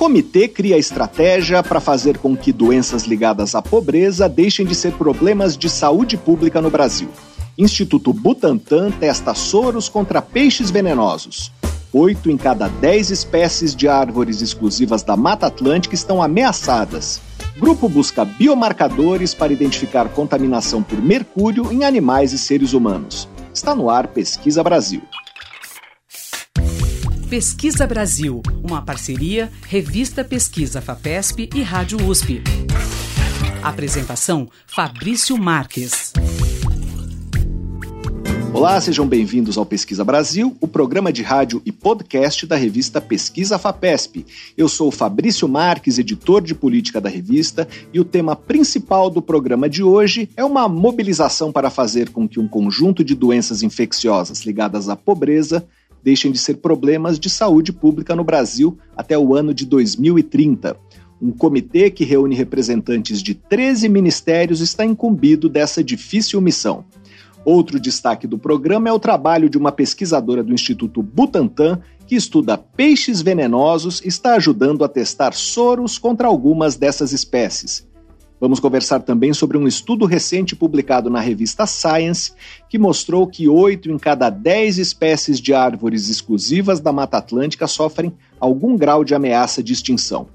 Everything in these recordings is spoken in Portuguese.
Comitê cria estratégia para fazer com que doenças ligadas à pobreza deixem de ser problemas de saúde pública no Brasil. Instituto Butantan testa soros contra peixes venenosos. Oito em cada dez espécies de árvores exclusivas da Mata Atlântica estão ameaçadas. Grupo busca biomarcadores para identificar contaminação por mercúrio em animais e seres humanos. Está no ar Pesquisa Brasil. Pesquisa Brasil, uma parceria Revista Pesquisa FAPESP e Rádio USP. Apresentação Fabrício Marques. Olá, sejam bem-vindos ao Pesquisa Brasil, o programa de rádio e podcast da revista Pesquisa FAPESP. Eu sou Fabrício Marques, editor de política da revista, e o tema principal do programa de hoje é uma mobilização para fazer com que um conjunto de doenças infecciosas ligadas à pobreza deixem de ser problemas de saúde pública no Brasil até o ano de 2030. Um comitê que reúne representantes de 13 ministérios está incumbido dessa difícil missão. Outro destaque do programa é o trabalho de uma pesquisadora do Instituto Butantan que estuda peixes venenosos e está ajudando a testar soros contra algumas dessas espécies. Vamos conversar também sobre um estudo recente publicado na revista Science, que mostrou que oito em cada dez espécies de árvores exclusivas da Mata Atlântica sofrem algum grau de ameaça de extinção.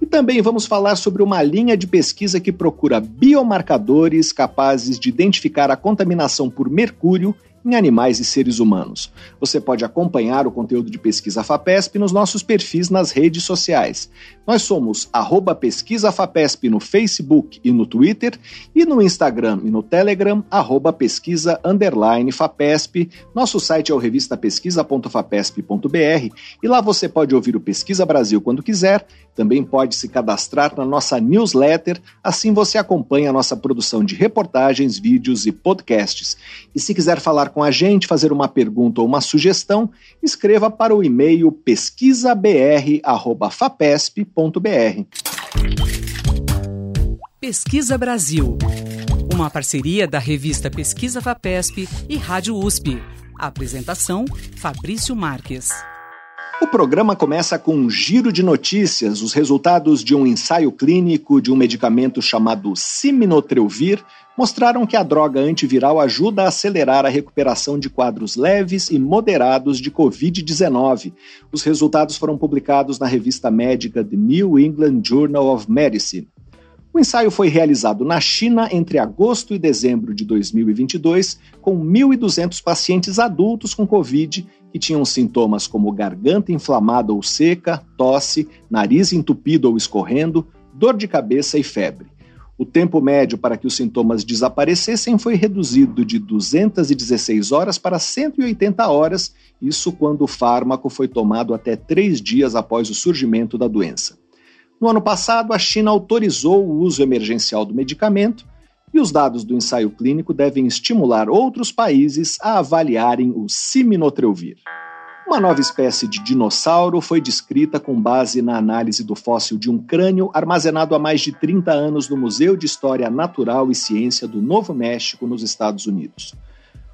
E também vamos falar sobre uma linha de pesquisa que procura biomarcadores capazes de identificar a contaminação por mercúrio em animais e seres humanos. Você pode acompanhar o conteúdo de Pesquisa FAPESP nos nossos perfis nas redes sociais. Nós somos arroba Pesquisa FAPESP no Facebook e no Twitter e no Instagram e no Telegram, arroba pesquisa underline FAPESP. Nosso site é o revistapesquisa.fapesp.br e lá você pode ouvir o Pesquisa Brasil quando quiser, também pode se cadastrar na nossa newsletter, assim você acompanha a nossa produção de reportagens, vídeos e podcasts. E se quiser falar com a gente, fazer uma pergunta ou uma sugestão, escreva para o e-mail Pesquisa Brasil. Uma parceria da revista Pesquisa Fapesp e Rádio USP. Apresentação: Fabrício Marques. O programa começa com um giro de notícias, os resultados de um ensaio clínico de um medicamento chamado Siminotrelvir mostraram que a droga antiviral ajuda a acelerar a recuperação de quadros leves e moderados de Covid-19. Os resultados foram publicados na revista médica The New England Journal of Medicine. O ensaio foi realizado na China entre agosto e dezembro de 2022, com 1.200 pacientes adultos com Covid que tinham sintomas como garganta inflamada ou seca, tosse, nariz entupido ou escorrendo, dor de cabeça e febre. O tempo médio para que os sintomas desaparecessem foi reduzido de 216 horas para 180 horas, isso quando o fármaco foi tomado até três dias após o surgimento da doença. No ano passado, a China autorizou o uso emergencial do medicamento e os dados do ensaio clínico devem estimular outros países a avaliarem o Siminotrelvir. Uma nova espécie de dinossauro foi descrita com base na análise do fóssil de um crânio armazenado há mais de 30 anos no Museu de História Natural e Ciência do Novo México, nos Estados Unidos.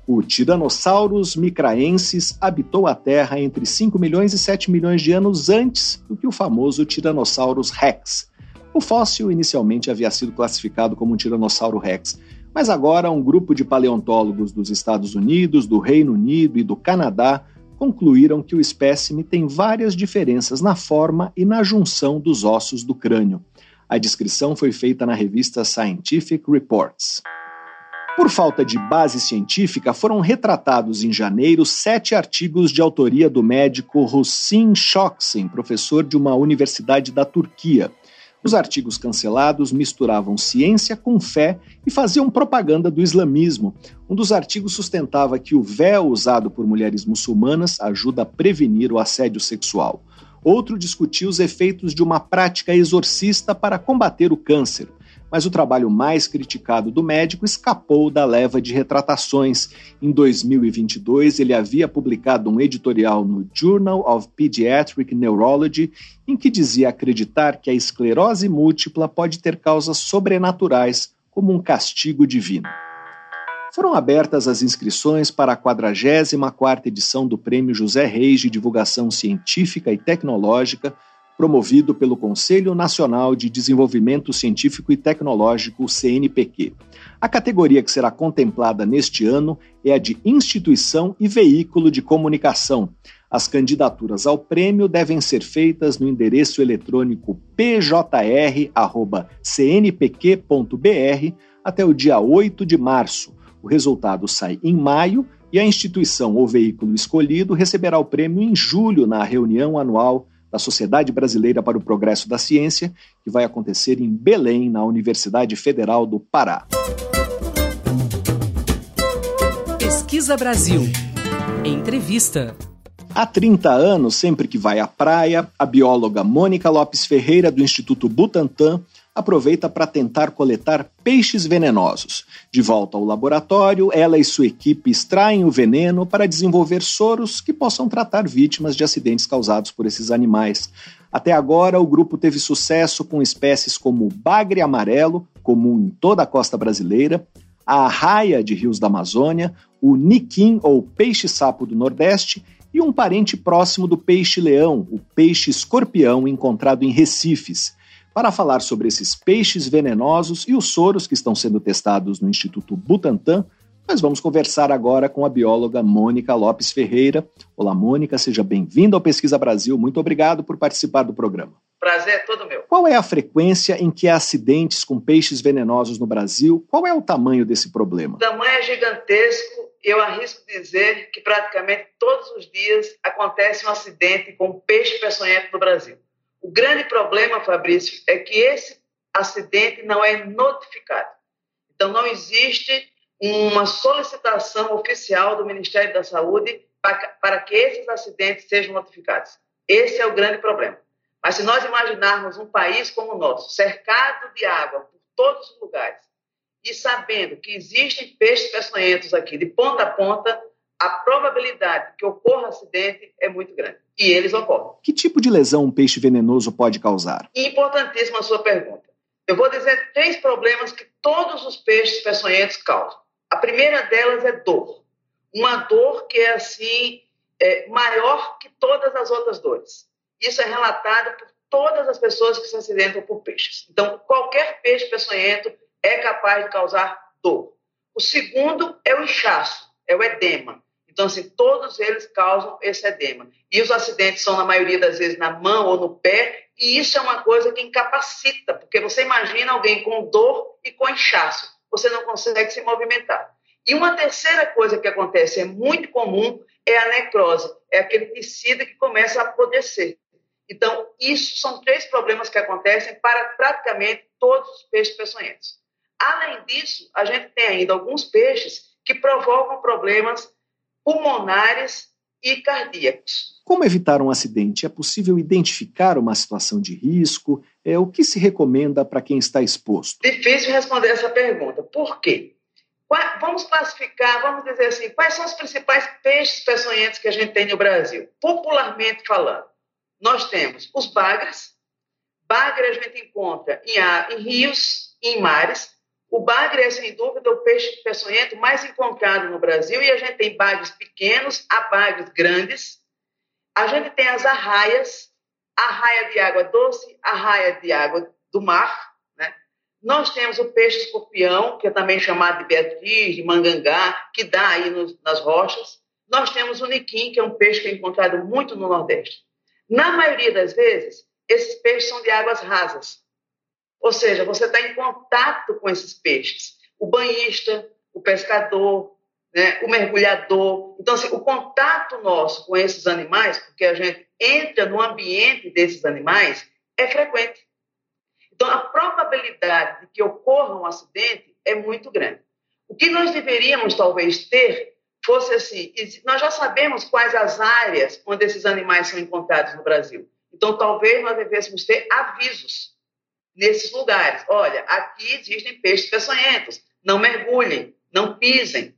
O Tyrannosaurus micraensis habitou a Terra entre 5 milhões e 7 milhões de anos antes do que o famoso Tyrannosaurus rex, o fóssil inicialmente havia sido classificado como um Tiranossauro rex, mas agora um grupo de paleontólogos dos Estados Unidos, do Reino Unido e do Canadá concluíram que o espécime tem várias diferenças na forma e na junção dos ossos do crânio. A descrição foi feita na revista Scientific Reports. Por falta de base científica, foram retratados em janeiro sete artigos de autoria do médico Hussein Şoksin, professor de uma universidade da Turquia. Os artigos cancelados misturavam ciência com fé e faziam propaganda do islamismo. Um dos artigos sustentava que o véu usado por mulheres muçulmanas ajuda a prevenir o assédio sexual. Outro discutia os efeitos de uma prática exorcista para combater o câncer mas o trabalho mais criticado do médico escapou da leva de retratações. Em 2022, ele havia publicado um editorial no Journal of Pediatric Neurology em que dizia acreditar que a esclerose múltipla pode ter causas sobrenaturais, como um castigo divino. Foram abertas as inscrições para a 44ª edição do Prêmio José Reis de Divulgação Científica e Tecnológica, promovido pelo Conselho Nacional de Desenvolvimento Científico e Tecnológico, CNPq. A categoria que será contemplada neste ano é a de Instituição e Veículo de Comunicação. As candidaturas ao prêmio devem ser feitas no endereço eletrônico pjr.cnpq.br até o dia 8 de março. O resultado sai em maio e a instituição ou veículo escolhido receberá o prêmio em julho na reunião anual da Sociedade Brasileira para o Progresso da Ciência, que vai acontecer em Belém, na Universidade Federal do Pará. Pesquisa Brasil. Entrevista. Há 30 anos, sempre que vai à praia, a bióloga Mônica Lopes Ferreira, do Instituto Butantan, aproveita para tentar coletar peixes venenosos. De volta ao laboratório, ela e sua equipe extraem o veneno para desenvolver soros que possam tratar vítimas de acidentes causados por esses animais. Até agora, o grupo teve sucesso com espécies como o bagre amarelo, comum em toda a costa brasileira, a arraia de rios da Amazônia, o niquim ou peixe-sapo do Nordeste e um parente próximo do peixe-leão, o peixe escorpião encontrado em recifes. Para falar sobre esses peixes venenosos e os soros que estão sendo testados no Instituto Butantan, nós vamos conversar agora com a bióloga Mônica Lopes Ferreira. Olá, Mônica, seja bem-vinda ao Pesquisa Brasil. Muito obrigado por participar do programa. Prazer é todo meu. Qual é a frequência em que há acidentes com peixes venenosos no Brasil? Qual é o tamanho desse problema? O tamanho é gigantesco. Eu arrisco dizer que praticamente todos os dias acontece um acidente com peixe peçonhento no Brasil. O grande problema, Fabrício, é que esse acidente não é notificado. Então, não existe uma solicitação oficial do Ministério da Saúde para, que esses acidentes sejam notificados. Esse é o grande problema. Mas se nós imaginarmos um país como o nosso, cercado de água por todos os lugares, e sabendo que existem peixes peçonhentos aqui de ponta a ponta, a probabilidade que ocorra acidente é muito grande. E eles ocorrem. Que tipo de lesão um peixe venenoso pode causar? Importantíssima a sua pergunta. Eu vou dizer três problemas que todos os peixes peçonhentos causam. A primeira delas é dor. Uma dor que é assim é, maior que todas as outras dores. Isso é relatado por todas as pessoas que se acidentam por peixes. Então, qualquer peixe peçonhento é capaz de causar dor. O segundo é o inchaço, é o edema. Então, assim, todos eles causam esse edema. E os acidentes são, na maioria das vezes, na mão ou no pé, e isso é uma coisa que incapacita, porque você imagina alguém com dor e com inchaço, você não consegue se movimentar. E uma terceira coisa que acontece, é muito comum, é a necrose, é aquele tecido que começa a apodrecer. Então, isso são três problemas que acontecem para praticamente todos os peixes peçonhentos. Além disso, a gente tem ainda alguns peixes que provocam problemas pulmonares e cardíacos. Como evitar um acidente? É possível identificar uma situação de risco? É, o que se recomenda para quem está exposto? Difícil responder essa pergunta. Por quê? Vamos classificar, vamos dizer assim, quais são os principais peixes peçonhentos que a gente tem no Brasil? Popularmente falando, nós temos os bagres. Bagre a gente encontra em, em rios, em mares. O bagre é, sem dúvida, o peixe peçonhento mais encontrado no Brasil e a gente tem bagres pequenos a bagres grandes. A gente tem as arraias, arraia de água doce, arraia de água do mar. Né? Nós temos o peixe escorpião, que é também chamado de beatriz, de mangangá, que dá aí nos, nas rochas. Nós temos o niquim, que é um peixe que é encontrado muito no Nordeste. Na maioria das vezes, esses peixes são de águas rasas. Ou seja, você está em contato com esses peixes. O banhista, o pescador, né, o mergulhador. Então, assim, o contato nosso com esses animais, porque a gente entra no ambiente desses animais, é frequente. Então, a probabilidade de que ocorra um acidente é muito grande. O que nós deveríamos, talvez, ter fosse assim: nós já sabemos quais as áreas onde esses animais são encontrados no Brasil. Então, talvez nós devêssemos ter avisos nesses lugares. Olha, aqui existem peixes peçonhentos, não mergulhem, não pisem.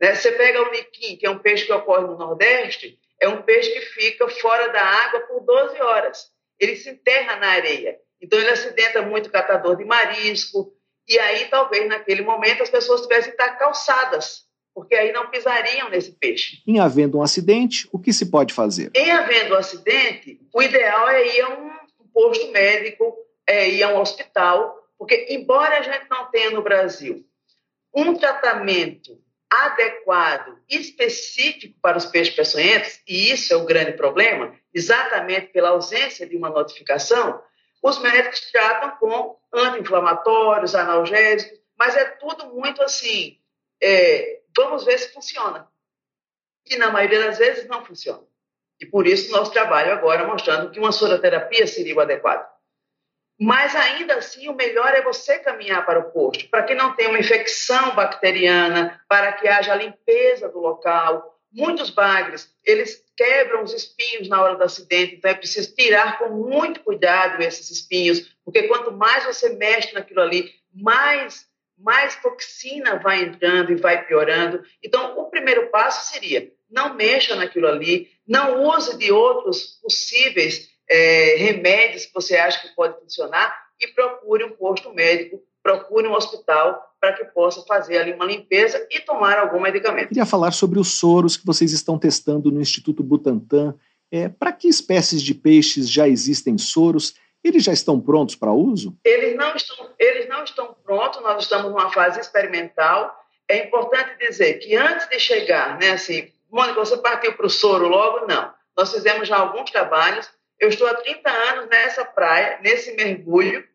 Né? Você pega o niquim, que é um peixe que ocorre no Nordeste, é um peixe que fica fora da água por 12 horas. Ele se enterra na areia. Então, ele acidenta muito catador de marisco. E aí, talvez, naquele momento, as pessoas tivessem que estar calçadas porque aí não pisariam nesse peixe. Em havendo um acidente, o que se pode fazer? Em havendo um acidente, o ideal é ir a um posto médico, é ir a um hospital, porque embora a gente não tenha no Brasil um tratamento adequado, específico para os peixes peçonhentos, e isso é o grande problema, exatamente pela ausência de uma notificação, os médicos tratam com anti-inflamatórios, analgésicos, mas é tudo muito assim, é, vamos ver se funciona. E na maioria das vezes não funciona. E por isso nosso trabalho agora mostrando que uma soroterapia seria o adequado. Mas ainda assim, o melhor é você caminhar para o posto, para que não tenha uma infecção bacteriana, para que haja limpeza do local. Muitos bagres, eles quebram os espinhos na hora do acidente, então é preciso tirar com muito cuidado esses espinhos, porque quanto mais você mexe naquilo ali, mais mais toxina vai entrando e vai piorando. Então, o primeiro passo seria não mexa naquilo ali, não use de outros possíveis é, remédios que você acha que pode funcionar e procure um posto médico, procure um hospital para que possa fazer ali uma limpeza e tomar algum medicamento. Queria falar sobre os soros que vocês estão testando no Instituto Butantan. É, para que espécies de peixes já existem soros eles já estão prontos para uso? Eles não estão, eles não estão prontos, nós estamos numa fase experimental. É importante dizer que antes de chegar, né, assim, Mônica, você partiu para o soro logo? Não. Nós fizemos já alguns trabalhos. Eu estou há 30 anos nessa praia, nesse mergulho,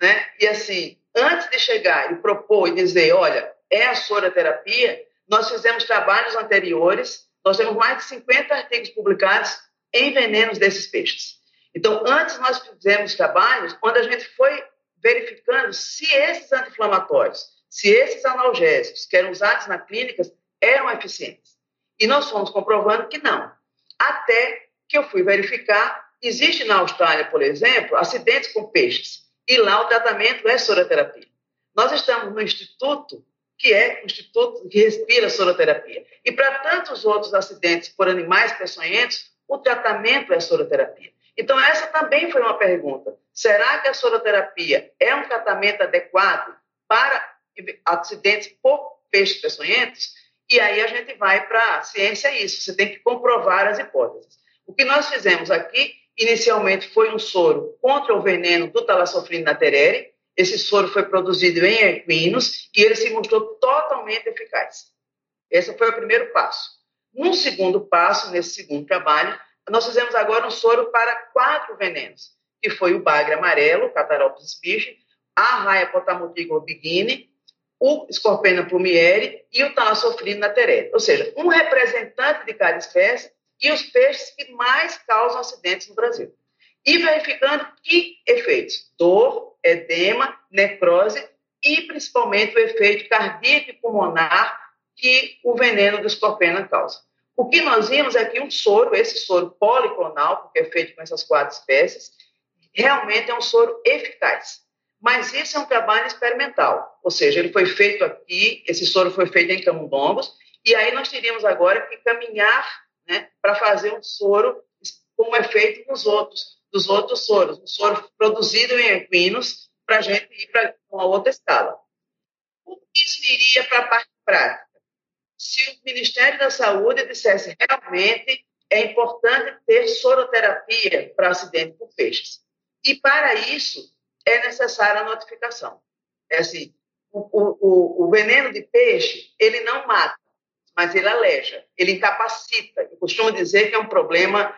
né? E assim, antes de chegar e propor e dizer, olha, é a soroterapia, nós fizemos trabalhos anteriores, nós temos mais de 50 artigos publicados em venenos desses peixes. Então, antes nós fizemos trabalhos onde a gente foi verificando se esses anti-inflamatórios, se esses analgésicos que eram usados na clínica eram eficientes. E nós fomos comprovando que não. Até que eu fui verificar, existe na Austrália, por exemplo, acidentes com peixes, e lá o tratamento é soroterapia. Nós estamos no instituto que é o instituto que respira soroterapia. E para tantos outros acidentes por animais peçonhentos, o tratamento é soroterapia. Então, essa também foi uma pergunta. Será que a soroterapia é um tratamento adequado para acidentes por peixes peçonhentos? E aí a gente vai para a ciência isso, você tem que comprovar as hipóteses. O que nós fizemos aqui, inicialmente, foi um soro contra o veneno do talassofrina terere. Esse soro foi produzido em equinos e ele se mostrou totalmente eficaz. Esse foi o primeiro passo. Num segundo passo, nesse segundo trabalho, nós fizemos agora um soro para quatro venenos, que foi o bagre amarelo, Cataropus species, a raia potamotigo biguine, o Scorpena plumieri e o Thalassophrina naterere. Ou seja, um representante de cada espécie e os peixes que mais causam acidentes no Brasil. E verificando que efeitos, dor, edema, necrose e principalmente o efeito cardíaco e pulmonar que o veneno do Scorpena causa. O que nós vimos é que um soro, esse soro policlonal, porque é feito com essas quatro espécies, realmente é um soro eficaz. Mas isso é um trabalho experimental, ou seja, ele foi feito aqui, esse soro foi feito em camundongos, e aí nós teríamos agora que caminhar né, para fazer um soro como é feito nos outros, dos outros soros, um soro produzido em equinos, para a gente ir para uma outra escala. O que isso iria para a parte prática? se o Ministério da Saúde dissesse realmente é importante ter soroterapia para acidente por peixes. E para isso é necessária a notificação. É assim, o, o, o, veneno de peixe, ele não mata, mas ele aleja, ele incapacita. Eu costumo dizer que é um problema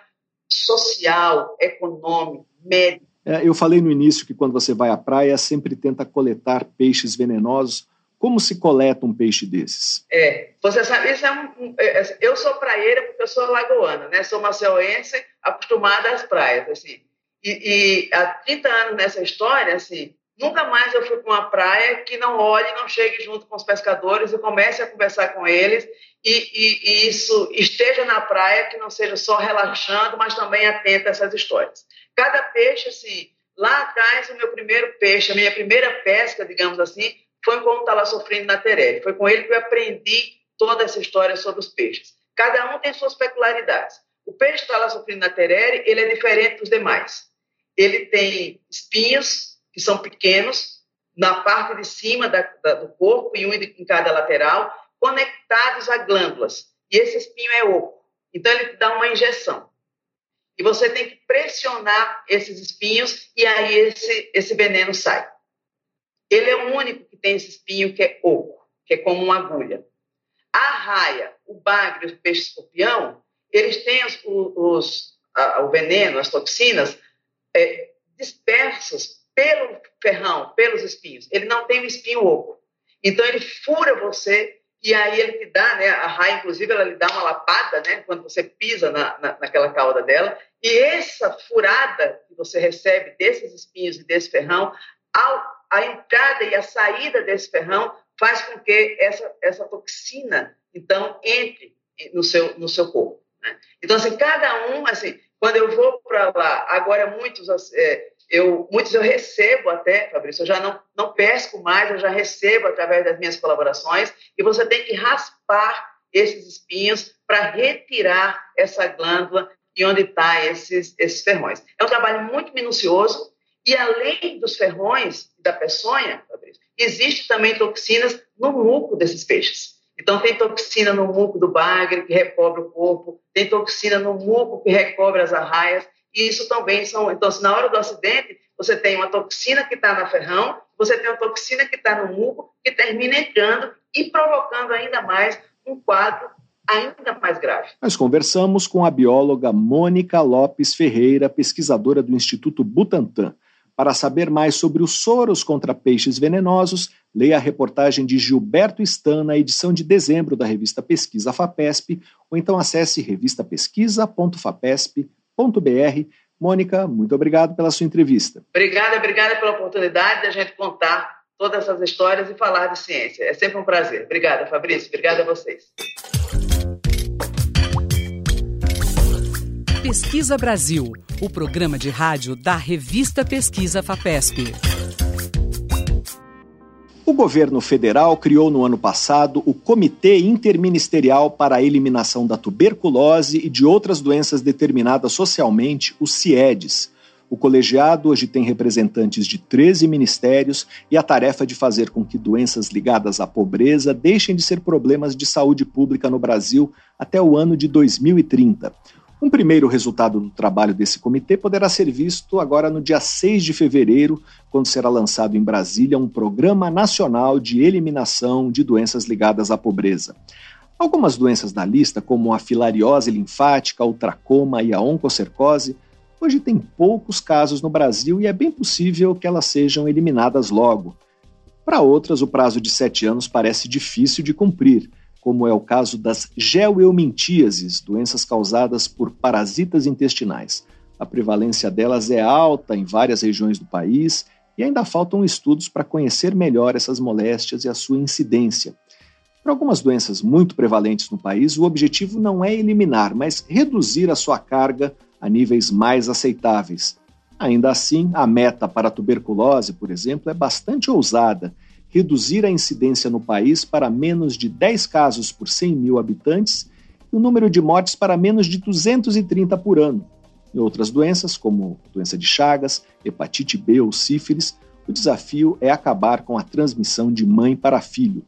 social, econômico, médico. É, eu falei no início que quando você vai à praia, sempre tenta coletar peixes venenosos como se coleta um peixe desses? É, você sabe, isso é um, é, é, eu sou praieira porque eu sou lagoana, né? Sou maceuense, acostumada às praias, assim. E, e há 30 anos nessa história, assim, nunca mais eu fui para uma praia que não olhe, não chegue junto com os pescadores e comece a conversar com eles e, e, e isso esteja na praia, que não seja só relaxando, mas também atento a essas histórias. Cada peixe, assim, lá atrás, o meu primeiro peixe, a minha primeira pesca, digamos assim, foi com o Talassofrino na Terere. Foi com ele que eu aprendi toda essa história sobre os peixes. Cada um tem suas peculiaridades. O peixe Talassofrino na Terere, ele é diferente dos demais. Ele tem espinhos, que são pequenos, na parte de cima da, da, do corpo e um em cada lateral. conectados a glândulas. E esse espinho é oco. Então, ele dá uma injeção. E você tem que pressionar esses espinhos e aí esse, esse veneno sai. Ele é o único que tem esse espinho que é oco, que é como uma agulha. A raia, o bagre, o peixe escorpião, eles têm os, os a, o veneno, as toxinas, é, pelo ferrão, pelos espinhos. Ele não tem o espinho oco. Então, ele fura você e aí ele te dá, né, a raia, inclusive, ela lhe dá uma lapada, né, quando você pisa na, na, naquela cauda dela, e essa furada que você recebe desses espinhos e desse ferrão, ao, a entrada e a saída desse ferrão faz com que essa, essa toxina, então, entre no seu, no seu corpo. Né? Então, assim, cada um, assim, quando eu vou para lá, agora muitos, é, eu, muitos eu recebo até, Fabrício, eu já não, não pesco mais, eu já recebo através das minhas colaborações, e você tem que raspar esses espinhos para retirar essa glândula e onde estão tá esses, esses ferrões. É um trabalho muito minucioso, e além dos ferrões da peçonha, Fabrício, existe também toxinas no muco desses peixes. Então, tem toxina no muco do bagre, que recobre o corpo, tem toxina no muco, que recobre as arraias, isso também são. Então, se na hora do acidente, você tem uma toxina que está na ferrão, você tem uma toxina que está no muco, que termina entrando e provocando ainda mais um quadro ainda mais grave. Nós conversamos com a bióloga Mônica Lopes Ferreira, pesquisadora do Instituto Butantan. Para saber mais sobre os soros contra peixes venenosos, leia a reportagem de Gilberto Stan na edição de dezembro da revista Pesquisa FAPESP, ou então acesse revistapesquisa.fapesp.br. Mônica, muito obrigado pela sua entrevista. Obrigada, obrigada pela oportunidade de a gente contar todas essas histórias e falar de ciência. É sempre um prazer. Obrigada, Fabrício. Obrigada a vocês. Pesquisa Brasil, o programa de rádio da revista Pesquisa FAPESP. O governo federal criou no ano passado o Comitê Interministerial para a Eliminação da Tuberculose e de Outras Doenças Determinadas Socialmente, o CIEDES. O colegiado hoje tem representantes de 13 ministérios e a tarefa de fazer com que doenças ligadas à pobreza deixem de ser problemas de saúde pública no Brasil até o ano de 2030. Um primeiro resultado do trabalho desse comitê poderá ser visto agora no dia 6 de fevereiro, quando será lançado em Brasília um Programa Nacional de Eliminação de Doenças Ligadas à Pobreza. Algumas doenças da lista, como a filariose linfática, o tracoma e a oncocercose, hoje têm poucos casos no Brasil e é bem possível que elas sejam eliminadas logo. Para outras, o prazo de sete anos parece difícil de cumprir como é o caso das geoeumintíases, doenças causadas por parasitas intestinais. A prevalência delas é alta em várias regiões do país e ainda faltam estudos para conhecer melhor essas moléstias e a sua incidência. Para algumas doenças muito prevalentes no país, o objetivo não é eliminar, mas reduzir a sua carga a níveis mais aceitáveis. Ainda assim, a meta para a tuberculose, por exemplo, é bastante ousada reduzir a incidência no país para menos de 10 casos por 100 mil habitantes e o número de mortes para menos de 230 por ano. Em outras doenças, como doença de Chagas, hepatite B ou sífilis, o desafio é acabar com a transmissão de mãe para filho.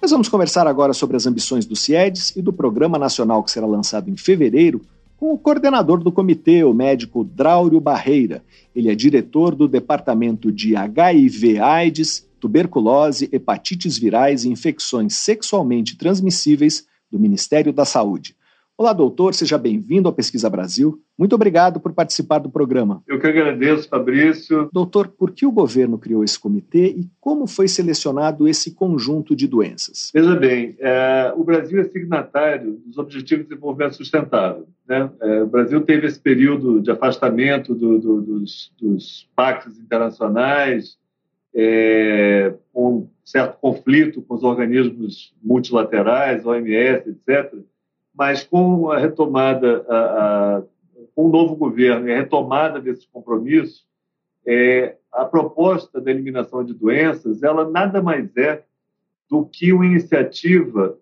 Nós vamos conversar agora sobre as ambições do CIEDES e do Programa Nacional que será lançado em fevereiro com o coordenador do comitê, o médico Draulio Barreira. Ele é diretor do Departamento de HIV-AIDS tuberculose, hepatites virais e infecções sexualmente transmissíveis do Ministério da Saúde. Olá, doutor, seja bem-vindo à Pesquisa Brasil. Muito obrigado por participar do programa. Eu que agradeço, Fabrício. Doutor, por que o governo criou esse comitê e como foi selecionado esse conjunto de doenças? Veja bem, é, o Brasil é signatário dos Objetivos de Desenvolvimento Sustentável. Né? É, o Brasil teve esse período de afastamento do, do, dos, dos pactos internacionais, é, um certo conflito com os organismos multilaterais, OMS, etc. Mas com a retomada, com o novo governo e a retomada desses compromissos, é, a proposta da eliminação de doenças, ela nada mais é do que uma iniciativa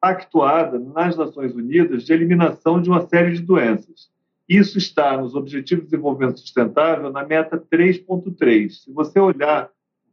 pactuada nas Nações Unidas de eliminação de uma série de doenças. Isso está nos Objetivos de Desenvolvimento Sustentável na meta 3.3. Se você olhar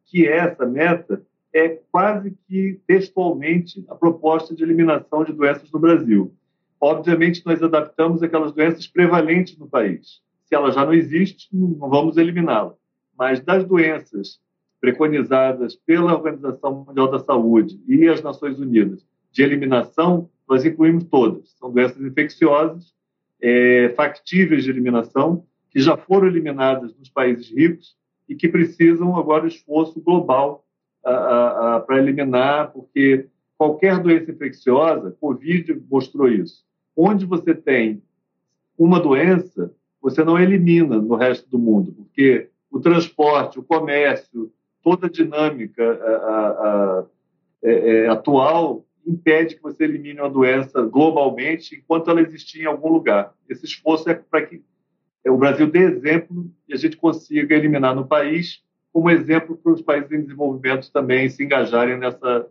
que é essa meta, é quase que textualmente a proposta de eliminação de doenças no Brasil. Obviamente, nós adaptamos aquelas doenças prevalentes no país. Se ela já não existe, não vamos eliminá-la. Mas das doenças preconizadas pela Organização Mundial da Saúde e as Nações Unidas de eliminação, nós incluímos todas. São doenças infecciosas, é, factíveis de eliminação, que já foram eliminadas nos países ricos e que precisam agora esforço global para eliminar, porque qualquer doença infecciosa, Covid mostrou isso. Onde você tem uma doença, você não elimina no resto do mundo, porque o transporte, o comércio, toda a dinâmica a, a, a, atual impede que você elimine uma doença globalmente enquanto ela existir em algum lugar. Esse esforço é para que o Brasil dê exemplo e a gente consiga eliminar no país como exemplo para os países em desenvolvimento também se engajarem nessa,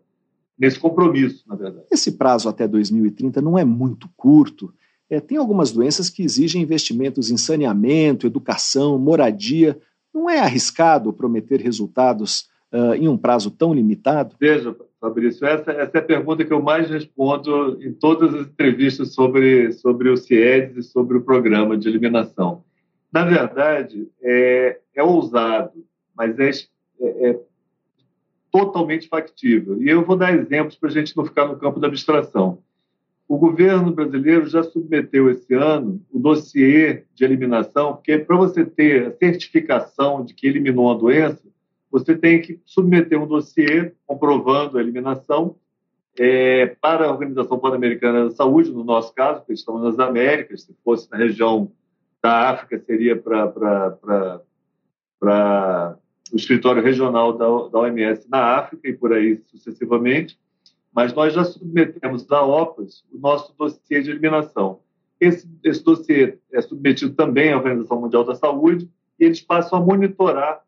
nesse compromisso, na verdade. Esse prazo até 2030 não é muito curto. É, tem algumas doenças que exigem investimentos em saneamento, educação, moradia. Não é arriscado prometer resultados uh, em um prazo tão limitado? Veja, Fabrício, essa, essa, é a pergunta que eu mais respondo em todas as entrevistas sobre, sobre o CIEDES e sobre o programa de eliminação. Na verdade, é, é ousado, mas é, é, é totalmente factível. E eu vou dar exemplos para a gente não ficar no campo da abstração. O governo brasileiro já submeteu esse ano o dossiê de eliminação, porque para você ter a certificação de que eliminou a doença, você tem que submeter um dossiê comprovando a eliminação é, para a Organização Pan-Americana da Saúde, no nosso caso, porque estamos nas Américas, se fosse na região da África, seria para o escritório regional da, da OMS na África e por aí sucessivamente. Mas nós já submetemos à OPAS o nosso dossiê de eliminação. Esse, esse dossiê é submetido também à Organização Mundial da Saúde e eles passam a monitorar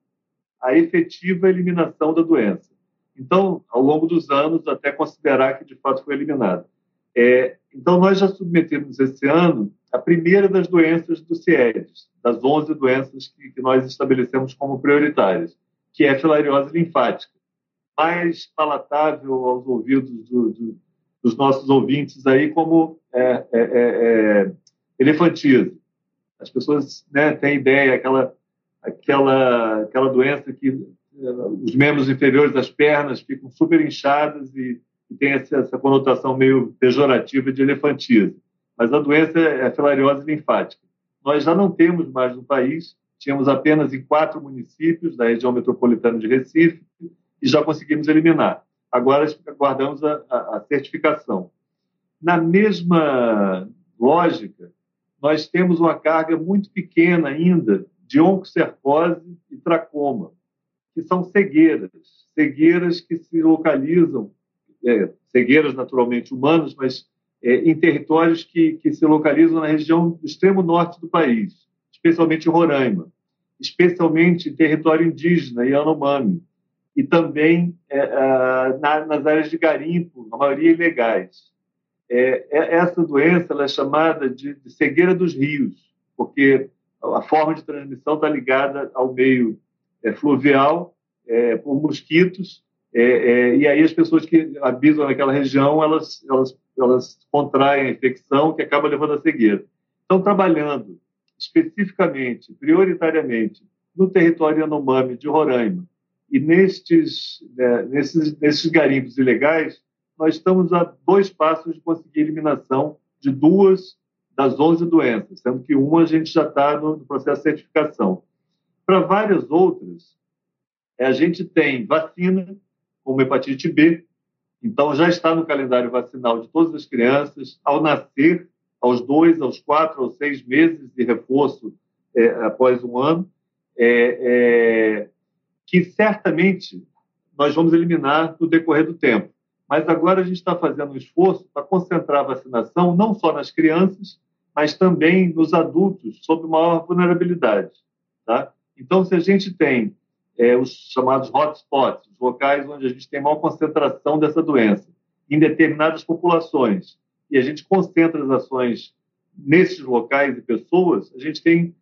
a efetiva eliminação da doença. Então, ao longo dos anos, até considerar que de fato foi eliminada. É, então, nós já submetemos esse ano a primeira das doenças do CIEDES, das 11 doenças que, que nós estabelecemos como prioritárias, que é a filariose linfática. Mais palatável aos ouvidos do, do, dos nossos ouvintes aí como é, é, é, é. As pessoas né, têm ideia, aquela aquela, aquela doença que uh, os membros inferiores das pernas ficam super inchados e, e tem essa, essa, conotação meio pejorativa de elefantismo. Mas a doença é a filariose linfática. Nós já não temos mais no país, tínhamos apenas em quatro municípios da região metropolitana de Recife e já conseguimos eliminar. Agora aguardamos a, a, a certificação. Na mesma lógica, nós temos uma carga muito pequena ainda de oncocercose e tracoma, que são cegueiras, cegueiras que se localizam, é, cegueiras naturalmente humanas, mas é, em territórios que, que se localizam na região do extremo norte do país, especialmente em Roraima, especialmente em território indígena, Yanomami, e também é, na, nas áreas de garimpo, na maioria ilegais. É, é, essa doença é chamada de, de cegueira dos rios, porque a forma de transmissão está ligada ao meio é, fluvial, é, por mosquitos, é, é, e aí as pessoas que habitam naquela região, elas, elas, elas contraem a infecção que acaba levando à cegueira. Estão trabalhando especificamente, prioritariamente, no território Yanomami de Roraima, e nestes, né, nesses, nesses garimpos ilegais, nós estamos a dois passos de conseguir eliminação de duas das 11 doenças, sendo que uma a gente já está no, processo de certificação. Para várias outras, é, a gente tem vacina, como hepatite B, então já está no calendário vacinal de todas as crianças, ao nascer, aos dois, aos quatro, aos seis meses de reforço é, após um ano, é, é, que certamente nós vamos eliminar no decorrer do tempo. Mas agora a gente está fazendo um esforço para concentrar a vacinação não só nas crianças, mas também nos adultos sob maior vulnerabilidade. Tá? Então, se a gente tem é, os chamados hotspots, os locais onde a gente tem maior concentração dessa doença, em determinadas populações, e a gente concentra as ações nesses locais e pessoas, a gente tem